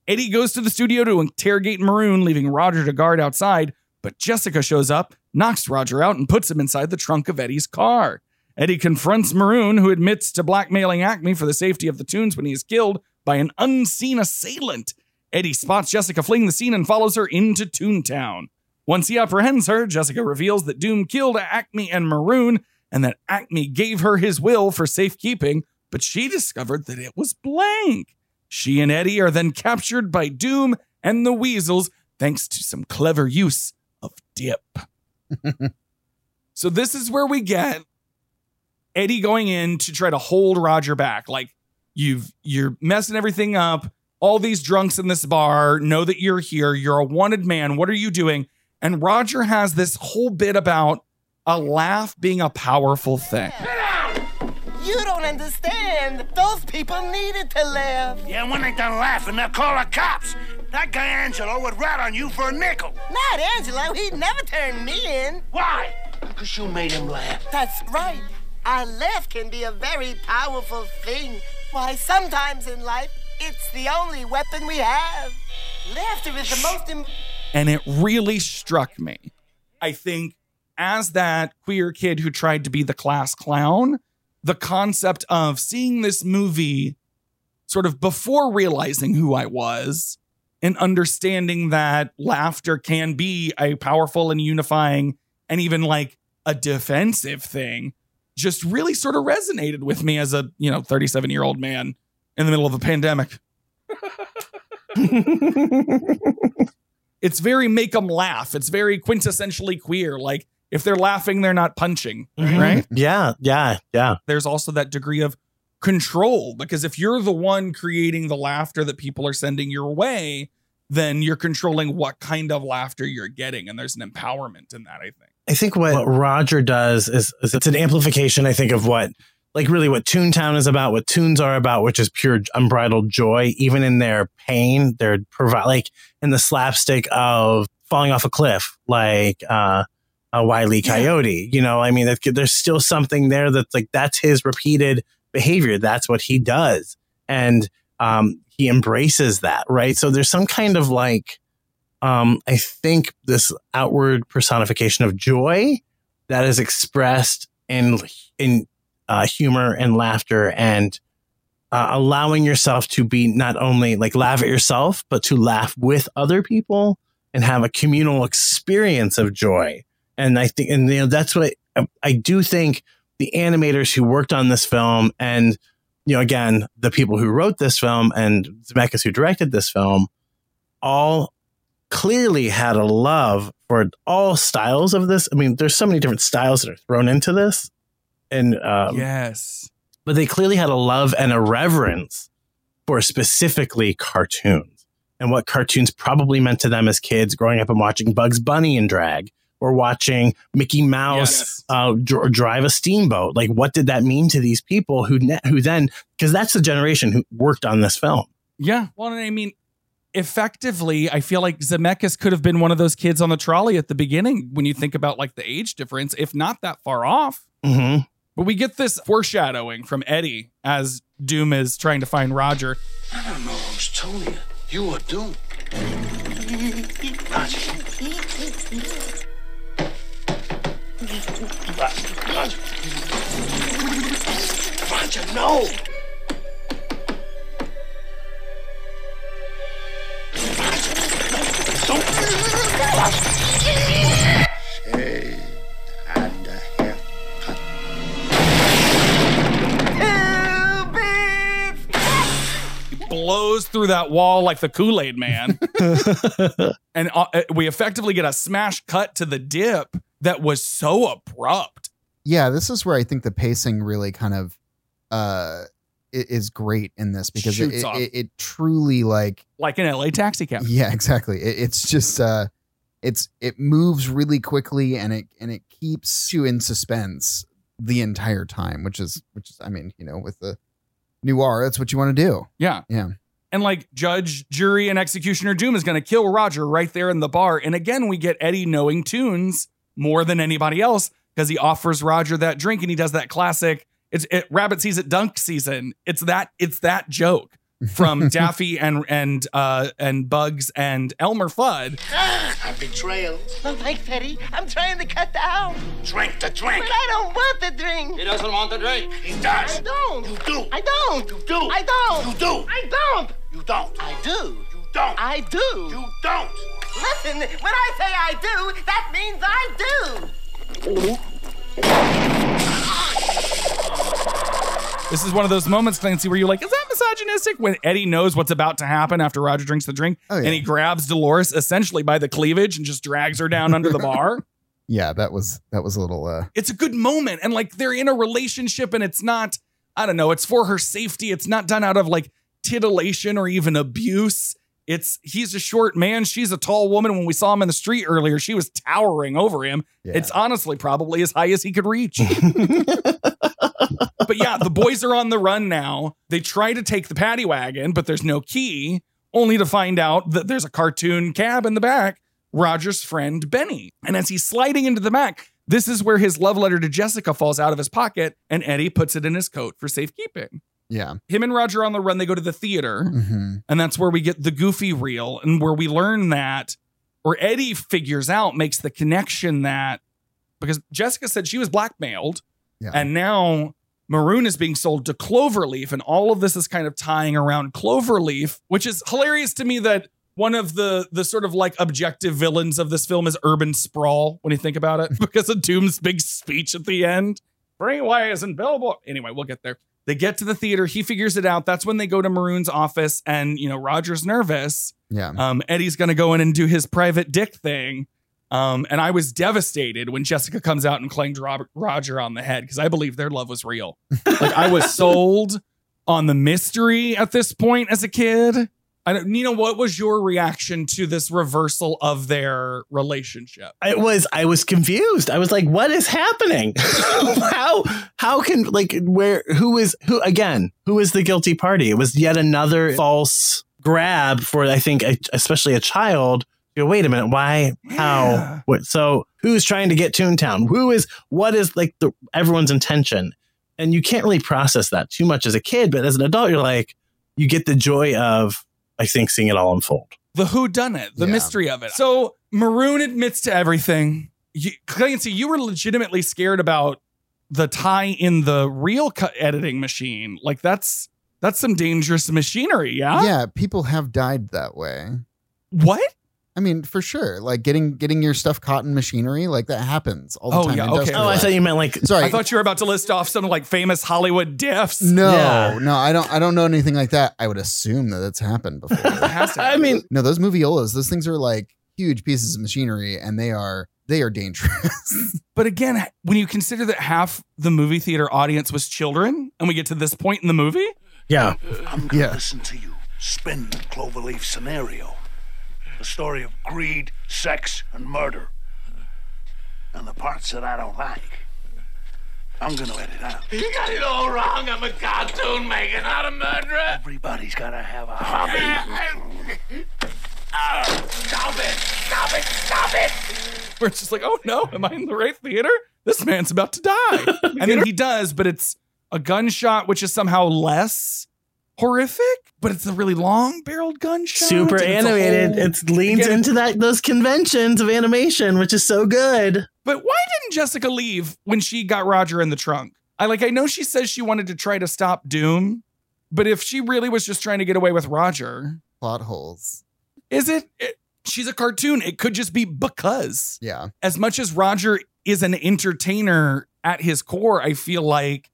Eddie goes to the studio to interrogate Maroon, leaving Roger to guard outside, but Jessica shows up, knocks Roger out, and puts him inside the trunk of Eddie's car. Eddie confronts Maroon, who admits to blackmailing Acme for the safety of the toons when he is killed by an unseen assailant. Eddie spots Jessica fleeing the scene and follows her into Toontown. Once he apprehends her, Jessica reveals that Doom killed Acme and Maroon and that Acme gave her his will for safekeeping, but she discovered that it was blank. She and Eddie are then captured by Doom and the Weasels thanks to some clever use of dip. so this is where we get Eddie going in to try to hold Roger back. Like you've you're messing everything up. All these drunks in this bar know that you're here. You're a wanted man. What are you doing? And Roger has this whole bit about a laugh being a powerful thing. You don't understand. Those people needed to laugh. Yeah, when they done laughing, they'll call the cops. That guy Angelo would rat on you for a nickel. Not Angelo. He'd never turn me in. Why? Because you made him laugh. That's right. A laugh can be a very powerful thing. Why, sometimes in life, it's the only weapon we have. Laughter is the most. Im- and it really struck me. I think as that queer kid who tried to be the class clown, the concept of seeing this movie sort of before realizing who I was and understanding that laughter can be a powerful and unifying and even like a defensive thing just really sort of resonated with me as a, you know, 37 year old man in the middle of a pandemic. it's very make them laugh. It's very quintessentially queer. Like if they're laughing, they're not punching, Mhm. right? Yeah, yeah, yeah. There's also that degree of control because if you're the one creating the laughter that people are sending your way, then you're controlling what kind of laughter you're getting. And there's an empowerment in that, I think. I think what Roger does is, is it's an amplification, I think, of what like really what Toontown is about, what toons are about, which is pure unbridled joy, even in their pain. They're provide like in the slapstick of falling off a cliff, like uh a Wiley Coyote. You know, I mean, that- there's still something there that's like that's his repeated behavior. That's what he does, and um, he embraces that, right? So there's some kind of like, um, I think this outward personification of joy that is expressed in in uh, humor and laughter and uh, allowing yourself to be not only like laugh at yourself, but to laugh with other people and have a communal experience of joy. And I think, and you know, that's what I, I do think the animators who worked on this film and, you know, again, the people who wrote this film and Zemeckis who directed this film all clearly had a love for all styles of this. I mean, there's so many different styles that are thrown into this. And, um, yes, but they clearly had a love and a reverence for specifically cartoons and what cartoons probably meant to them as kids growing up and watching Bugs Bunny in drag or watching Mickey Mouse Yes. uh, dr- drive a steamboat. Like, what did that mean to these people who ne- who then because that's the generation who worked on this film. Yeah. Well, I mean, effectively, I feel like Zemeckis could have been one of those kids on the trolley at the beginning when you think about like the age difference, if not that far off. Mm-hmm. But we get this foreshadowing from Eddie as Doom is trying to find Roger. I don't know who's told you. You are doomed. Roger. Roger. Roger, no! Through that wall like the Kool Aid Man. and uh, uh, we effectively get a smash cut to the dip that was so abrupt. yeah, this is where I think the pacing really kind of uh is great in this because it, it, it, it truly like Like an LA taxi cab. yeah exactly it, it's just uh it's it moves really quickly and it and it keeps you in suspense the entire time which is which is I mean you know with the noir that's what you want to do Yeah. yeah And like judge, jury, and executioner Doom is going to kill Roger right there in the bar. And again, we get Eddie knowing toons more than anybody else because he offers Roger that drink and he does that classic. It's it, rabbit sees it dunk season. It's that it's that joke from Daffy and and uh and Bugs and Elmer Fudd. A betrayal. No thanks, Teddy. I'm trying to cut down. Drink the drink. But I don't want the drink. He doesn't want the drink. He does. I don't. You do. I don't. You do. I don't. You do. I don't. You don't. I do. You don't. I do. You don't. Listen, when I say I do, that means I do. This is one of those moments, Clancy, where you're like, is that misogynistic? When Eddie knows what's about to happen after Roger drinks the drink, Oh, yeah. and he grabs Dolores essentially by the cleavage and just drags her down under the bar. yeah that was that was a little uh It's a good moment. And like they're in a relationship and it's not, I don't know, it's for her safety. It's not done out of like titillation or even abuse. It's he's a short man. She's a tall woman. When we saw him in the street earlier, she was towering over him. Yeah. It's honestly probably as high as he could reach. but yeah, the boys are on the run now. They try to take the paddy wagon, but there's no key, only to find out that there's a cartoon cab in the back, Roger's friend Benny. And as he's sliding into the back, this is where his love letter to Jessica falls out of his pocket, and Eddie puts it in his coat for safekeeping. Yeah Him and Roger on the run, they go to the theater, hmm and that's where we get the goofy reel, and where we learn that, or Eddie figures out, makes the connection that because Jessica said she was blackmailed, Yeah. and now Maroon is being sold to Cloverleaf, and all of this is kind of tying around Cloverleaf, which is hilarious to me that one of the the sort of like objective villains of this film is urban sprawl when you think about it, because of Doom's big speech at the end. Brainwise and Billboard. Anyway, we'll get there. They get to the theater. He figures it out. That's when they go to Maroon's office, and you know Roger's nervous. Yeah. Um, Eddie's gonna go in and do his private dick thing. Um, and I was devastated when Jessica comes out and clanged Robert, Roger on the head because I believe their love was real. like I was sold on the mystery at this point as a kid. I don't, Nina, what was your reaction to this reversal of their relationship? I was I was confused. I was like, what is happening? how how can like where who is who again? Who is the guilty party? It was yet another false grab for I think a, especially a child. You go, wait a minute, why? How? What? So who's trying to get Toontown? Who is what is like the everyone's intention? And you can't really process that too much as a kid, but as an adult, you're like, you get the joy of I think seeing it all unfold. the who done it, the Yeah. mystery of it. So Maroon admits to everything. You, Clancy, you were legitimately scared about the tie in the real cut editing machine. Like that's that's some dangerous machinery. Yeah. Yeah, people have died that way. What? I mean, for sure. Like getting getting your stuff caught in machinery, like that happens all the Oh, time. yeah, okay. Oh, I thought you meant like Sorry. I thought you were about to list off some like famous Hollywood diffs. no, Yeah. no, I don't. I don't know anything like that. I would assume that that's happened before. It has to I mean, no, those moviolas, those things are like huge pieces of machinery, and they are they are dangerous. But again, when you consider that half the movie theater audience was children, and we get to this point in the movie, yeah. I'm gonna Yeah. listen to you spin the cloverleaf scenario. The story of greed, sex, and murder. And the parts that I don't like, I'm gonna edit out. You got it all wrong. I'm a cartoon maker, not a murderer. Everybody's gotta have a hobby. Oh, stop it! Stop it! Stop it! where it's just like, oh no, am I in the right theater? This man's about to die. and then he does, but it's a gunshot, which is somehow less horrific, but it's a really long barreled gunshot. Super and it's a animated. whole- It leans Again, into that those conventions of animation, which is so good. But why didn't Jessica leave when she got Roger in the trunk? I like I know she says she wanted to try to stop Doom, but if she really was just trying to get away with Roger, Plot holes. is it, it she's a cartoon. It could just be because. Yeah. As much as Roger is an entertainer at his core, I feel like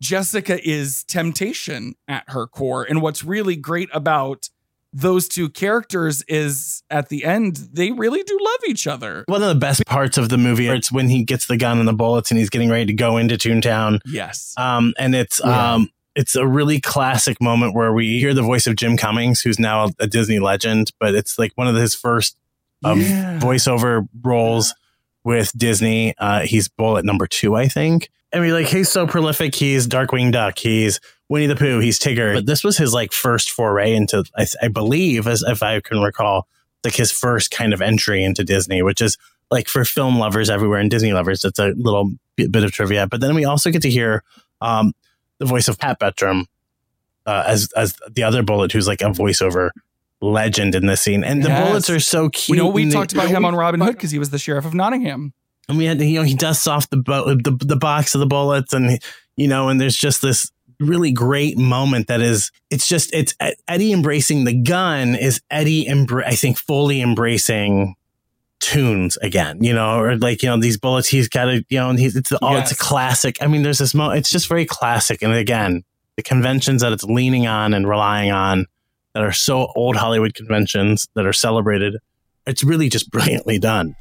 Jessica is temptation at her core. And what's really great about those two characters is at the end, they really do love each other. One of the best parts of the movie it's when he gets the gun and the bullets and he's getting ready to go into Toontown. Yes. Um, and it's Yeah. um, it's a really classic moment where we hear the voice of Jim Cummings, who's now a Disney legend, but it's like one of his first um, Yeah. voiceover roles with Disney. Uh, he's bullet number two, I think. I mean, like he's so prolific. He's Darkwing Duck. He's Winnie the Pooh. He's Tigger. But this was his like first foray into, I, I believe, as if I can recall, like his first kind of entry into Disney, which is like for film lovers everywhere and Disney lovers. It's a little bit, bit of trivia. But then we also get to hear um, the voice of Pat Buttram uh, as as the other bullet, who's like a voiceover legend in this scene. And the Yes. bullets are so cute. We know we and they- talked about him on Robin Hood because he was the sheriff of Nottingham. And we had you know he dusts off the bo- the, the box of the bullets and you know and there's just this really great moment that is it's just it's Eddie embracing the gun is Eddie embra- I think fully embracing toons again you know or like you know these bullets he's got to you know and he's it's all oh, it's a classic. I mean there's this mo it's just very classic. And again the conventions that it's leaning on and relying on that are so old Hollywood conventions that are celebrated it's really just brilliantly done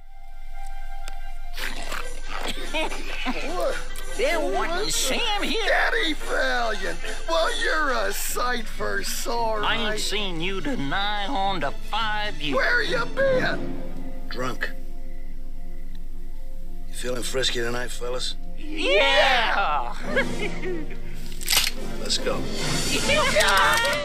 There wasn't Sam here. Daddy Valiant! Well, you're a sight for sore I ain't eyes. seen you deny nigh on to five years. Where you been? Drunk. You feeling frisky tonight, fellas? Yeah! Let's go.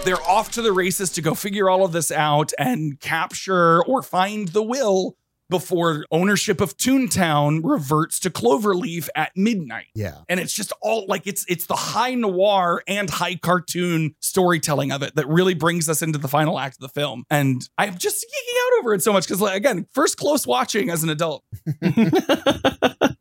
They're off to the races to go figure all of this out and capture or find the will before ownership of Toontown reverts to Cloverleaf at midnight. Yeah. And it's just all like it's it's the high noir and high cartoon storytelling of it that really brings us into the final act of the film. And I'm just geeking out over it so much because like again, first close watching as an adult.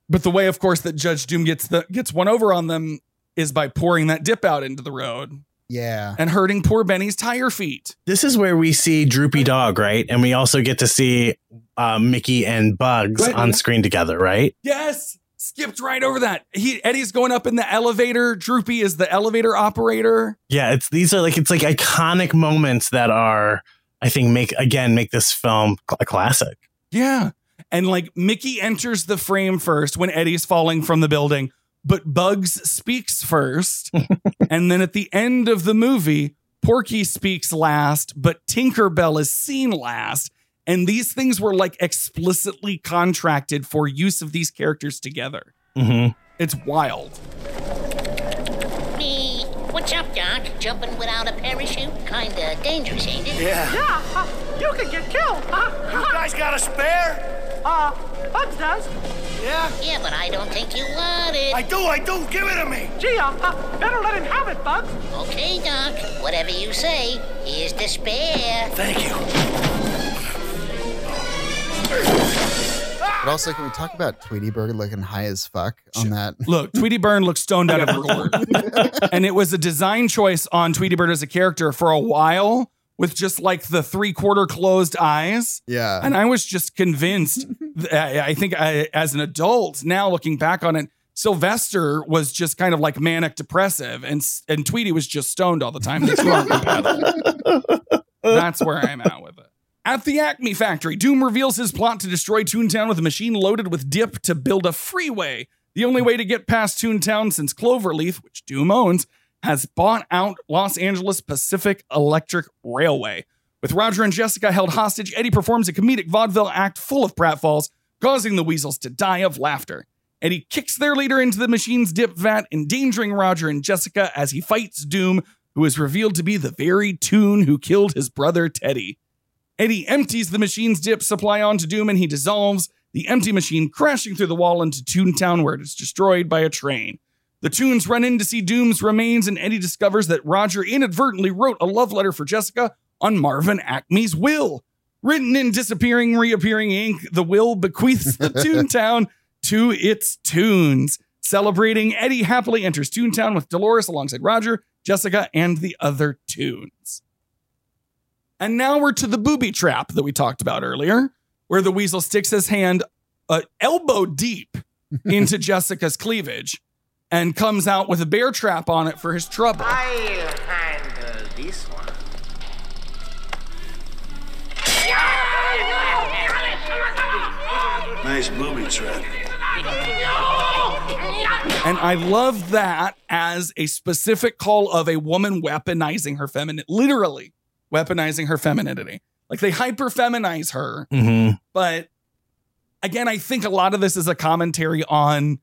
but the way, of course, that Judge Doom gets the gets one over on them is by pouring that dip out into the road Yeah. and hurting poor Benny's tire feet. this is where we see Droopy Dog, right? And we also get to see uh, Mickey and Bugs Right. on screen together, right? Yes. skipped right over that. He Eddie's going up in the elevator. Droopy is the elevator operator. Yeah, it's these are like it's like iconic moments that are I think make again make this film a classic. Yeah. And like Mickey enters the frame first when Eddie's falling from the building, but Bugs speaks first. and then at the end of the movie, Porky speaks last, but Tinkerbell is seen last. And these things were like explicitly contracted for use of these characters together. Mm-hmm. It's wild. Me. What's up, Doc? Jumping without a parachute? Kinda dangerous, ain't it? Yeah. Yeah, uh, you could get killed. Huh? You guys got a spare? uh, Bugs does. Yeah? Yeah, but I don't think you want it. I do, I do. Give it to me. Gee, uh, uh, better let him have it, Bugs. Okay, Doc. Whatever you say. Here's the spare. Thank you. But also, can we talk about Tweety Bird looking high as fuck on that? Look, Tweety Bird looks stoned out of her gourd. and it was a design choice on Tweety Bird as a character for a while with just like the three quarter closed eyes. Yeah. And I was just convinced. th- I I think I, as an adult, now looking back on it, Sylvester was just kind of like manic depressive, and and Tweety was just stoned all the time. The two aren't compatible. That's where I'm at with it. At the Acme factory, Doom reveals his plot to destroy Toontown with a machine loaded with dip to build a freeway. The only way to get past Toontown since Cloverleaf, which Doom owns, has bought out Los Angeles Pacific Electric Railway. With Roger and Jessica held hostage, Eddie performs a comedic vaudeville act full of pratfalls, causing the weasels to die of laughter. Eddie kicks their leader into the machine's dip vat, endangering Roger and Jessica as he fights Doom, who is revealed to be the very Toon who killed his brother Teddy. Eddie empties the machine's dip supply onto Doom and he dissolves, the empty machine crashing through the wall into Toontown where it is destroyed by a train. The Toons run in to see Doom's remains, and Eddie discovers that Roger inadvertently wrote a love letter for Jessica on Marvin Acme's will. Written in disappearing, reappearing ink, the will bequeaths the Toontown to its toons. Celebrating, Eddie happily enters Toontown with Dolores alongside Roger, Jessica, and the other Toons. And now we're to the booby trap that we talked about earlier, where the weasel sticks his hand uh, elbow deep into Jessica's cleavage and comes out with a bear trap on it for his trouble. I'll handle this one. Nice booby trap. And I love that as a specific call of a woman weaponizing her feminine, literally weaponizing her femininity. Like they hyper feminize her. Mm-hmm. But again, I think a lot of this is a commentary on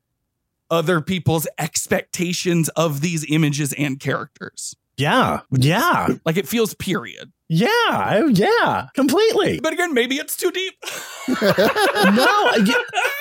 other people's expectations of these images and characters. Yeah, yeah, Like it feels period. yeah, I- yeah, completely. But again, maybe it's too deep. no, I,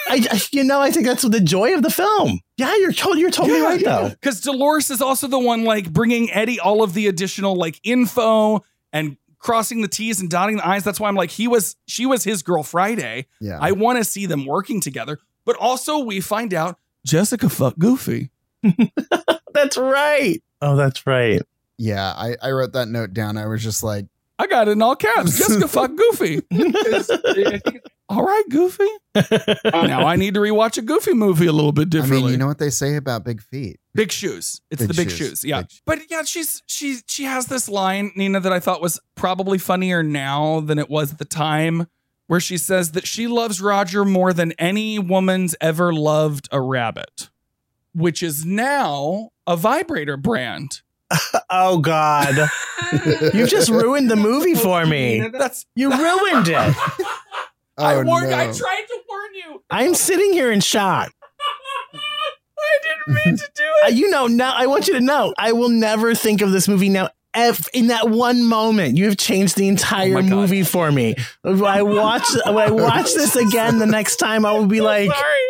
I, you know, I think that's the joy of the film. Yeah, you're to- you're totally right though. Because Dolores is also the one like bringing Eddie all of the additional like info and crossing the T's and dotting the I's. That's why I'm like, he was, she was his girl Friday. Yeah. I want to see them working together. But also, we find out Jessica fuck Goofy. That's right. Oh, that's right. Yeah, I, I wrote that note down. I was just like, I got it in all caps. Jessica fuck Goofy. all right, Goofy. now I need to rewatch a Goofy movie a little bit I differently. mean, you know what they say about big feet? Big shoes. It's Big the big shoes. shoes. Yeah. Big but yeah, she's she she has this line, Nina, that I thought was probably funnier now than it was at the time, where she says that she loves Roger more than any woman's ever loved a rabbit, which is now a vibrator brand. Oh God, you just ruined the movie for me. That's You ruined it. I Oh, warned no. I tried to warn you. I'm sitting here in shock. I didn't mean to do Uh, it. you know, now I want you to know, I will never think of this movie now. Ev- in that one moment, you have changed the entire Oh movie for me. When I watch, when I watch this again the next time, I will be like, Sorry.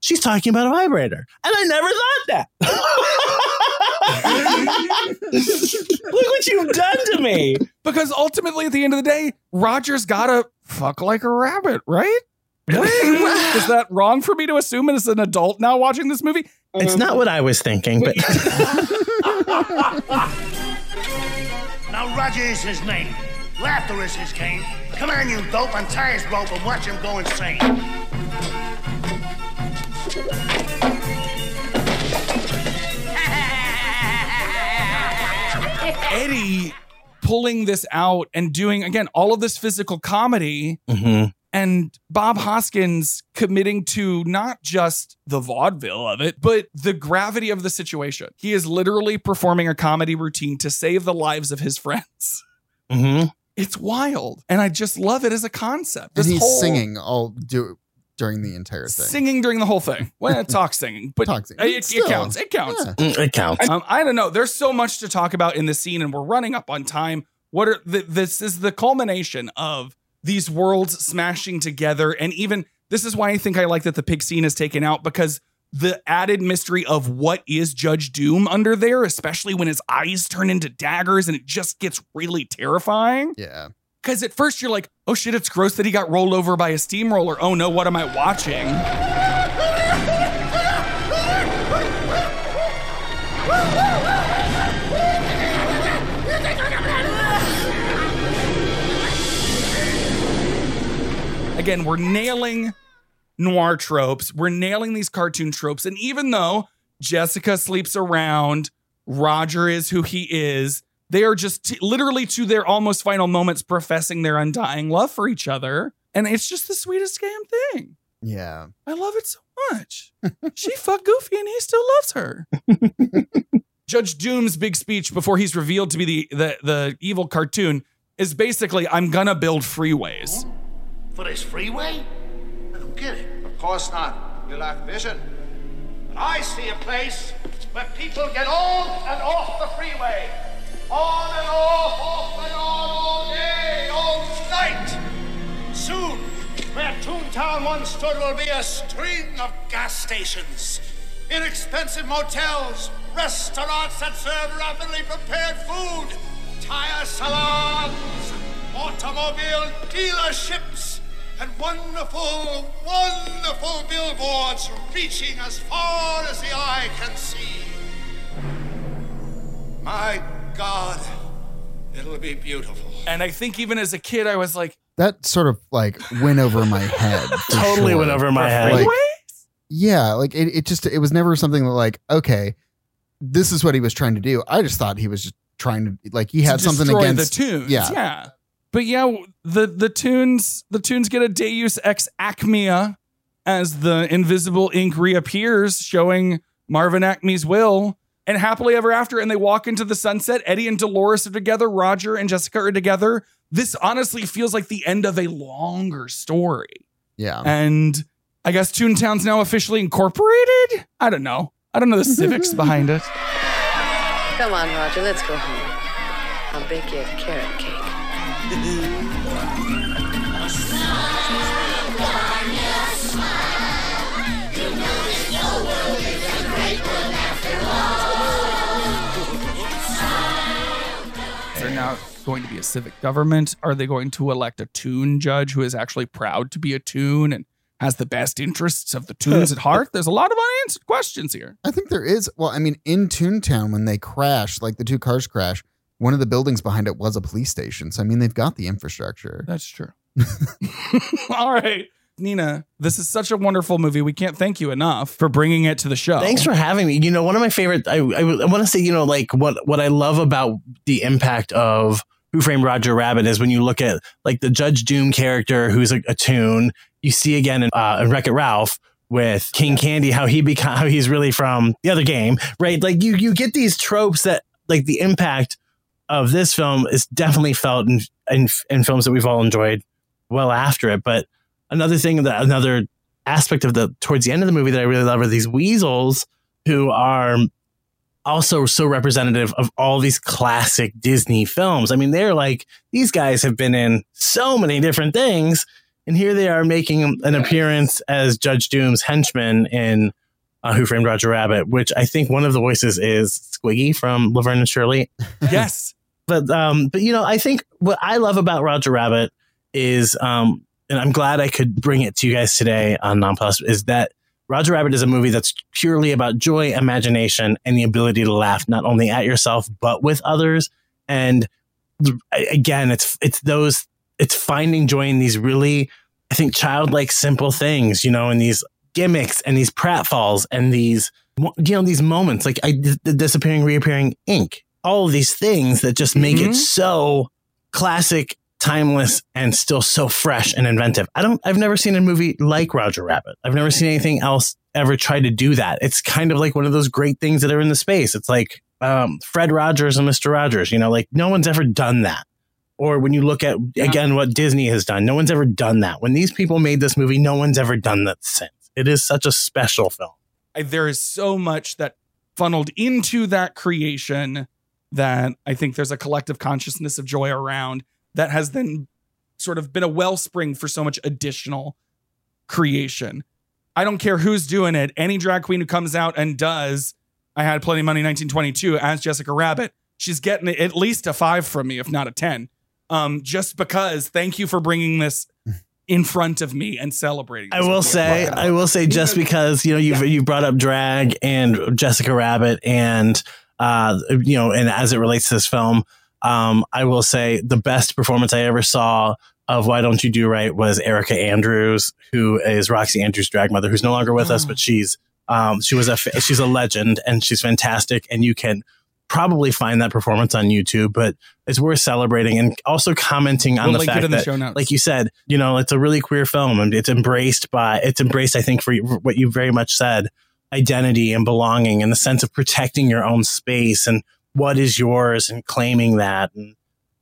"She's talking about a vibrator," and I never thought that. Look what you've done to me. Because ultimately, at the end of the day, Roger's gotta fuck like a rabbit, right? Is that wrong for me to assume as an adult now watching this movie? It's not what I was thinking, but Now Roger is his name. Laughter is his game. Come on, you dope. Untie his rope and watch him go insane. Eddie pulling this out and doing again all of this physical comedy mm-hmm and Bob Hoskins committing to not just the vaudeville of it, but the gravity of the situation. He is literally performing a comedy routine to save the lives of his friends. Mhm. It's wild. And I just love it as a concept. And he's whole- singing all do during the entire thing. Singing during the whole thing. Well, talk singing, but Talk singing. it, it counts. It counts. Yeah. Mm, It counts. Um, I don't know. There's so much to talk about in the scene, and we're running up on time. What are the, this is the culmination of these worlds smashing together, and even this is why I think I like that the pig scene is taken out because the added mystery of what is Judge Doom under there, especially when his eyes turn into daggers, and it just gets really terrifying. Yeah. Because at first you're like, oh shit, it's gross that he got rolled over by a steamroller. Oh no, what am I watching? Again, we're nailing noir tropes. We're nailing these cartoon tropes. And even though Jessica sleeps around, Roger is who he is, they are just t- literally to their almost final moments professing their undying love for each other. And it's just the sweetest damn thing. Yeah. I love it so much. she fucked Goofy and he still loves her. Judge Doom's big speech before he's revealed to be the, the, the evil cartoon is basically, I'm gonna build freeways. For this freeway? I don't get it. Of course not. You lack vision. But I see a place where people get on and off the freeway. On and off, off and on, all day, all night. Soon, where Toontown once stood will be a string of gas stations, inexpensive motels, restaurants that serve rapidly prepared food, tire salons, automobile dealerships, and wonderful, wonderful billboards reaching as far as the eye can see. My God, it'll be beautiful. And I think even as a kid, I was like, That sort of like went over my head. for Totally went over my head. Like, yeah, like it, it just it was never something that like, okay, this is what he was trying to do. I just thought he was just trying to like he had to something against the toons. Yeah. yeah. But yeah, the the toons the toons get a Deus ex Acmea as the invisible ink reappears, showing Marvin Acme's will. And happily ever after, and they walk into the sunset. Eddie and Dolores are together. Roger and Jessica are together. This honestly feels like the end of a longer story. Yeah. And I guess Toontown's now officially incorporated. I don't know. I don't know the civics behind it. Come on, Roger, let's go home. I'll bake you a carrot cake. They're now going to be a civic government. Are they going to elect a toon judge who is actually proud to be a toon and has the best interests of the toons at heart? There's a lot of unanswered questions here. I think there is. Well, I mean, in Toontown, when they crash, like the two cars crash, one of the buildings behind it was a police station. So I mean, they've got the infrastructure. That's true. All right. Nina, this is such a wonderful movie. We can't thank you enough for bringing it to the show. Thanks for having me. You know, one of my favorite. I, I, want to say, you know, like what what I love about the impact of Who Framed Roger Rabbit is when you look at like the Judge Doom character, who's a, a toon. You see again in, uh, in Wreck It Ralph with King Candy, how he become how he's really from the other game, right? Like you you get these tropes that like the impact of this film is definitely felt in in, in films that we've all enjoyed well after it, but another thing that another aspect of the towards the end of the movie that I really love are these weasels who are also so representative of all these classic Disney films. I mean, they're like these guys have been in so many different things, and here they are making an appearance as Judge Doom's henchman in uh, Who Framed Roger Rabbit, which I think one of the voices is Squiggy from Laverne and Shirley. Yes. but um, but you know, I think what I love about Roger Rabbit is um, and I'm glad I could bring it to you guys today on Nonplus, is that Roger Rabbit is a movie that's purely about joy, imagination, and the ability to laugh not only at yourself but with others. And again, it's it's those it's finding joy in these really, I think, childlike, simple things, you know, in these gimmicks and these pratfalls and these you know these moments like I the disappearing, reappearing ink all of these things that just make Mhm. it so classic, timeless, and still so fresh and inventive. I don't. I've never seen a movie like Roger Rabbit. I've never seen anything else ever try to do that. It's kind of like one of those great things that are in the space. It's like um, Fred Rogers and Mister Rogers. You know, like no one's ever done that. Or when you look at again what Disney has done, no one's ever done that. When these people made this movie, no one's ever done that since. It is such a special film. I, there is so much that funneled into that creation that I think there's a collective consciousness of joy around that has then sort of been a wellspring for so much additional creation. I don't care who's doing it. Any drag queen who comes out and does I had plenty of money 1922 as Jessica Rabbit, she's getting at least a 5 from me if not a 10. Um just because thank you for bringing this in front of me and celebrating. I will say, I will say, just because you know you have you brought up drag and Jessica Rabbit, and uh, you know, and as it relates to this film, um, I will say the best performance I ever saw of Why Don't You Do Right was Erica Andrews, who is Roxxxy Andrews' drag mother, who's no longer with us, but she's um, she was a fa- she's a legend and she's fantastic, and you can probably find that performance on YouTube, but it's worth celebrating and also commenting on We'll the fact in the that, like you said, you know, it's a really queer film and it's embraced by, it's embraced, I think, for what you very much said, identity and belonging and the sense of protecting your own space and what is yours and claiming that. And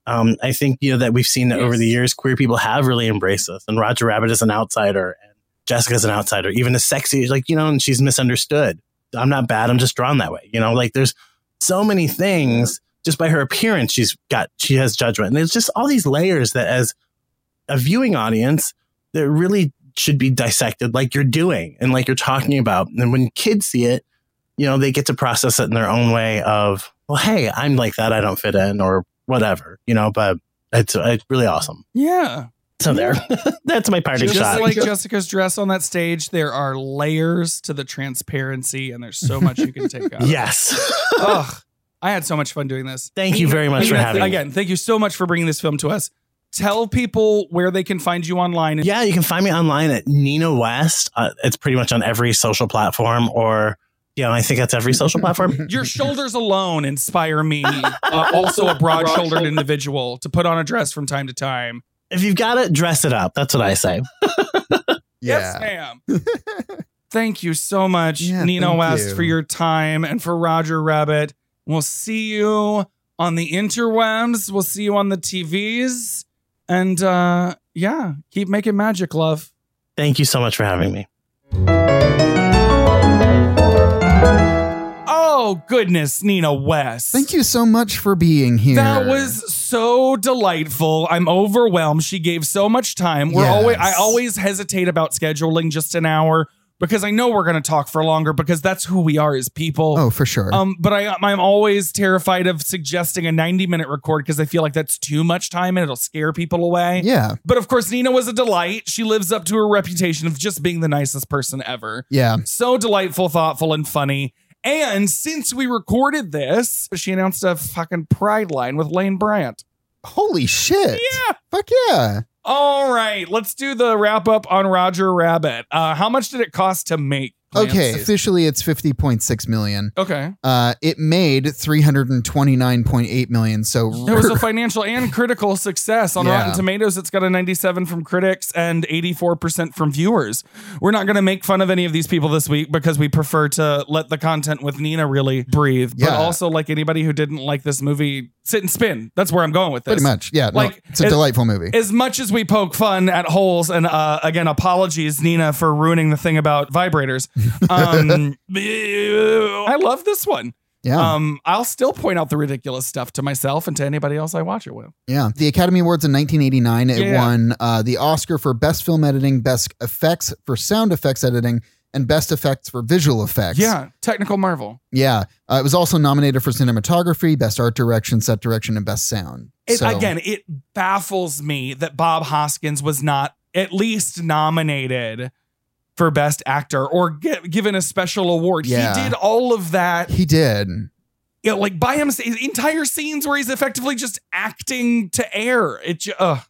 um, I think, you know, that we've seen that over the years, queer people have really embraced this. And Roger Rabbit is an outsider and Jessica's an outsider, even the sexy, like, you know, and she's misunderstood. I'm not bad. I'm just drawn that way. You know, like there's so many things just by her appearance. She's got, she has judgment. And there's just all these layers that as a viewing audience, that really should be dissected like you're doing and like you're talking about. And when kids see it, you know, they get to process it in their own way of, well, hey, I'm like that. I don't fit in or whatever, you know, but it's, it's really awesome. Yeah. So there, that's my parting Just shot. like Jessica's dress on that stage, there are layers to the transparency, and there's so much you can take out. yes. Ugh, I had so much fun doing this. Thank you very much for Again, having me. Again, thank you so much for bringing this film to us. Tell people where they can find you online. Yeah, you can find me online at Nina West. Uh, it's pretty much on every social platform, or yeah, I think that's every social platform. Your shoulders alone inspire me, uh, also a broad shouldered individual, to put on a dress from time to time. If you've got it, dress it up. That's what I say. Yes, ma'am. thank you so much, Yeah, Nina West, you. for your time and for Roger Rabbit. We'll see you on the interwebs. We'll see you on the TVs. And uh yeah, keep making magic, love. Thank you so much for having me. Oh goodness, Nina West. Thank you so much for being here. That was so delightful. I'm overwhelmed. She gave so much time. We're Yes. always I always hesitate about scheduling just an hour because I know we're going to talk for longer because that's who we are as people. Oh, for sure. Um, but I I'm always terrified of suggesting a 90 minute record because I feel like that's too much time and it'll scare people away. Yeah. But of course, Nina was a delight. She lives up to her reputation of just being the nicest person ever. Yeah. So delightful, thoughtful, and funny. And since we recorded this, she announced a fucking pride line with Lane Bryant. Holy shit. Yeah. Fuck yeah. All right, let's do the wrap up on Roger Rabbit. Uh, how much did it cost to make? Okay, officially it's 50.6 million. Okay. Uh it made 329.8 million. So It was a financial and critical success. On Yeah. Rotten Tomatoes, it's got a 97 from critics and 84% from viewers. We're not going to make fun of any of these people this week because we prefer to let the content with Nina really breathe. But Yeah. also, like anybody who didn't like this movie, sit and spin. That's where I'm going with this. pretty much. Yeah, no, Like it's a as- delightful movie. As much as we poke fun at holes, and uh, again, apologies, Nina, for ruining the thing about vibrators. Um, I love this one. Yeah. Um, I'll still point out the ridiculous stuff to myself and to anybody else I watch it with. Yeah, the Academy Awards in 1989, it Yeah. won uh, the Oscar for Best Film Editing, Best Effects for Sound Effects Editing, and Best Effects for Visual Effects. Yeah, technical marvel. Yeah. Uh, it was also nominated for cinematography, Best Art Direction, Set Direction, and Best Sound. It, So- Again, it baffles me that Bob Hoskins was not at least nominated for Best Actor or get, given a special award. Yeah. He did all of that. He did. You know, like by him, entire scenes where he's effectively just acting to air. It, uh,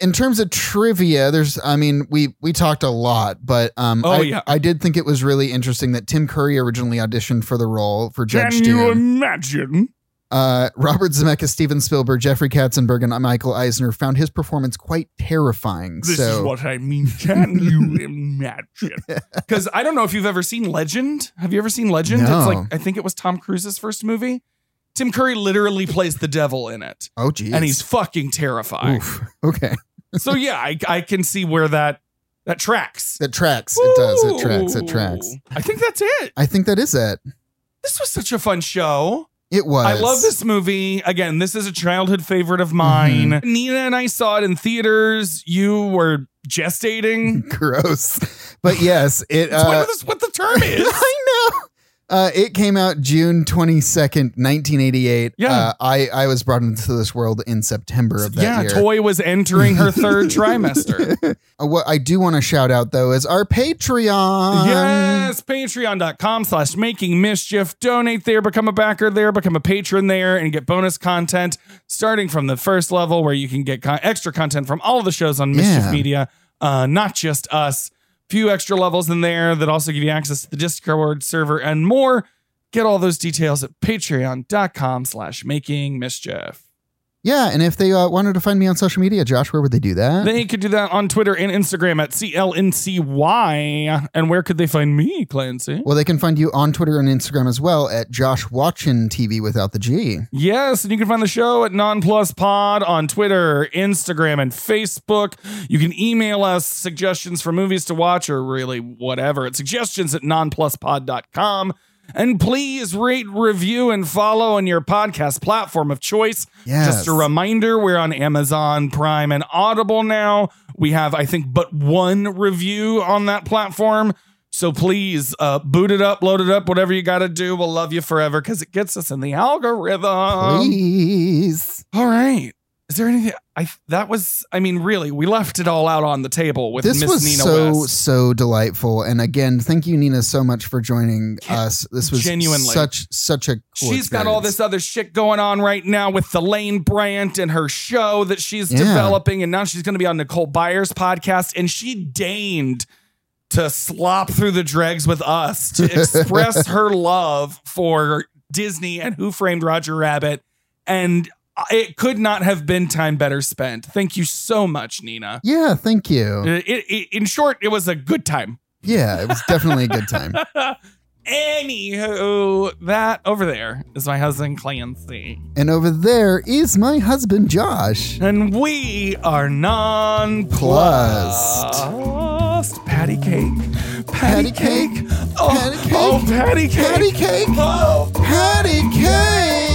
in terms of trivia, there's I mean, we we talked a lot, but um Oh, I, yeah. I did think it was really interesting that Tim Curry originally auditioned for the role for Judge can you imagine? Uh, Robert Zemeckis, Steven Spielberg, Jeffrey Katzenberg, and Michael Eisner found his performance quite terrifying. This so is what I mean. Can you imagine? Because I don't know if you've ever seen Legend. Have you ever seen Legend? No. It's like I think it was Tom Cruise's first movie. Tim Curry literally plays the devil in it. Oh, geez. And he's fucking terrifying. Oof. Okay. so yeah, I, I can see where that that tracks. That tracks. It does. It tracks. It tracks. I think that's it. I think that is it. This was such a fun show. It was. I love this movie. Again, this is a childhood favorite of mine. Mhm. Nina and I saw it in theaters. You were gestating. Gross. But yes, it. What, Uh, this, what the term is. I know. Uh, it came out June 22nd, 1988. Yeah. Uh, I, I was brought into this world in September of that year. yeah, year. Toy was entering her third trimester. Uh, what I do want to shout out, though, is our Patreon. Yes, patreon.com slash making mischief. Donate there, become a backer there, become a patron there, and get bonus content starting from the first level where you can get con- extra content from all of the shows on Mischief Yeah. Media, uh, not just us. Few extra levels in there that also give you access to the Discord server and more. Get all those details at patreon.com slash making mischief. Yeah. And if they uh, wanted to find me on social media, Josh, where would they do that? They could do that on Twitter and Instagram at CLNCY. And where could they find me, Clancy? well, they can find you on Twitter and Instagram as well at Josh Watchin TV without the G. Yes, and you can find the show at Nonplus Pod on Twitter, Instagram, and Facebook. You can email us suggestions for movies to watch or really whatever at suggestions at nonpluspod.com. And please rate, review, and follow on your podcast platform of choice. Yes. Just a reminder, we're on Amazon Prime and Audible now. We have, I think, but one review on that platform. So please uh, boot it up, load it up, whatever you got to do. We'll love you forever because it gets us in the algorithm. Please. All right. Is there anything? I that was. I mean, really, we left it all out on the table with This Miss was Nina so West. so delightful, and again, thank you, Nina, so much for joining us. This was Genuinely. such such a cool She's got all this other shit going on right now with the Lane Bryant and her show that she's Yeah. developing, and now she's going to be on Nicole Byer's podcast, and she deigned to slop through the dregs with us to express her love for Disney and Who Framed Roger Rabbit, and it could not have been time better spent. Thank you so much, Nina. Yeah, thank you. Uh, it- it- in short, it was a good time. Yeah, it was definitely a good time. Anywho, that over there is my husband Clancy. And over there is my husband Josh. And we are non Plussed. Patty cake. Patty, cake. Oh, Patty cake. Oh, patty cake. Patty cake. Oh. Patty cake.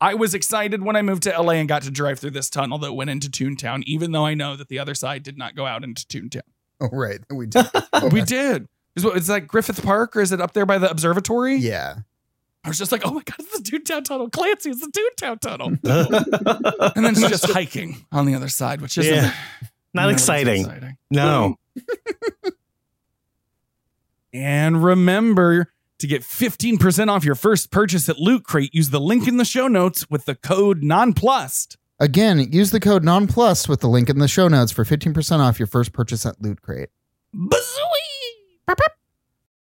I was excited when I moved to LA and got to drive through this tunnel that went into Toontown, even though I know that the other side did not go out into Toontown. Oh, right. We did. we did. Is what is that Griffith Park or is it up there by the observatory? Yeah. I was just like, oh my god, it's the Toontown tunnel. Clancy, it's the Toontown tunnel. and then it's just hiking on the other side, which isn't Yeah. Not exciting. exciting. No. And remember to get 15% off your first purchase at Loot Crate, use the link in the show notes with the code NONPLUSED. Again, use the code NONPLUS with the link in the show notes for 15% off your first purchase at Loot Crate. Bazooey!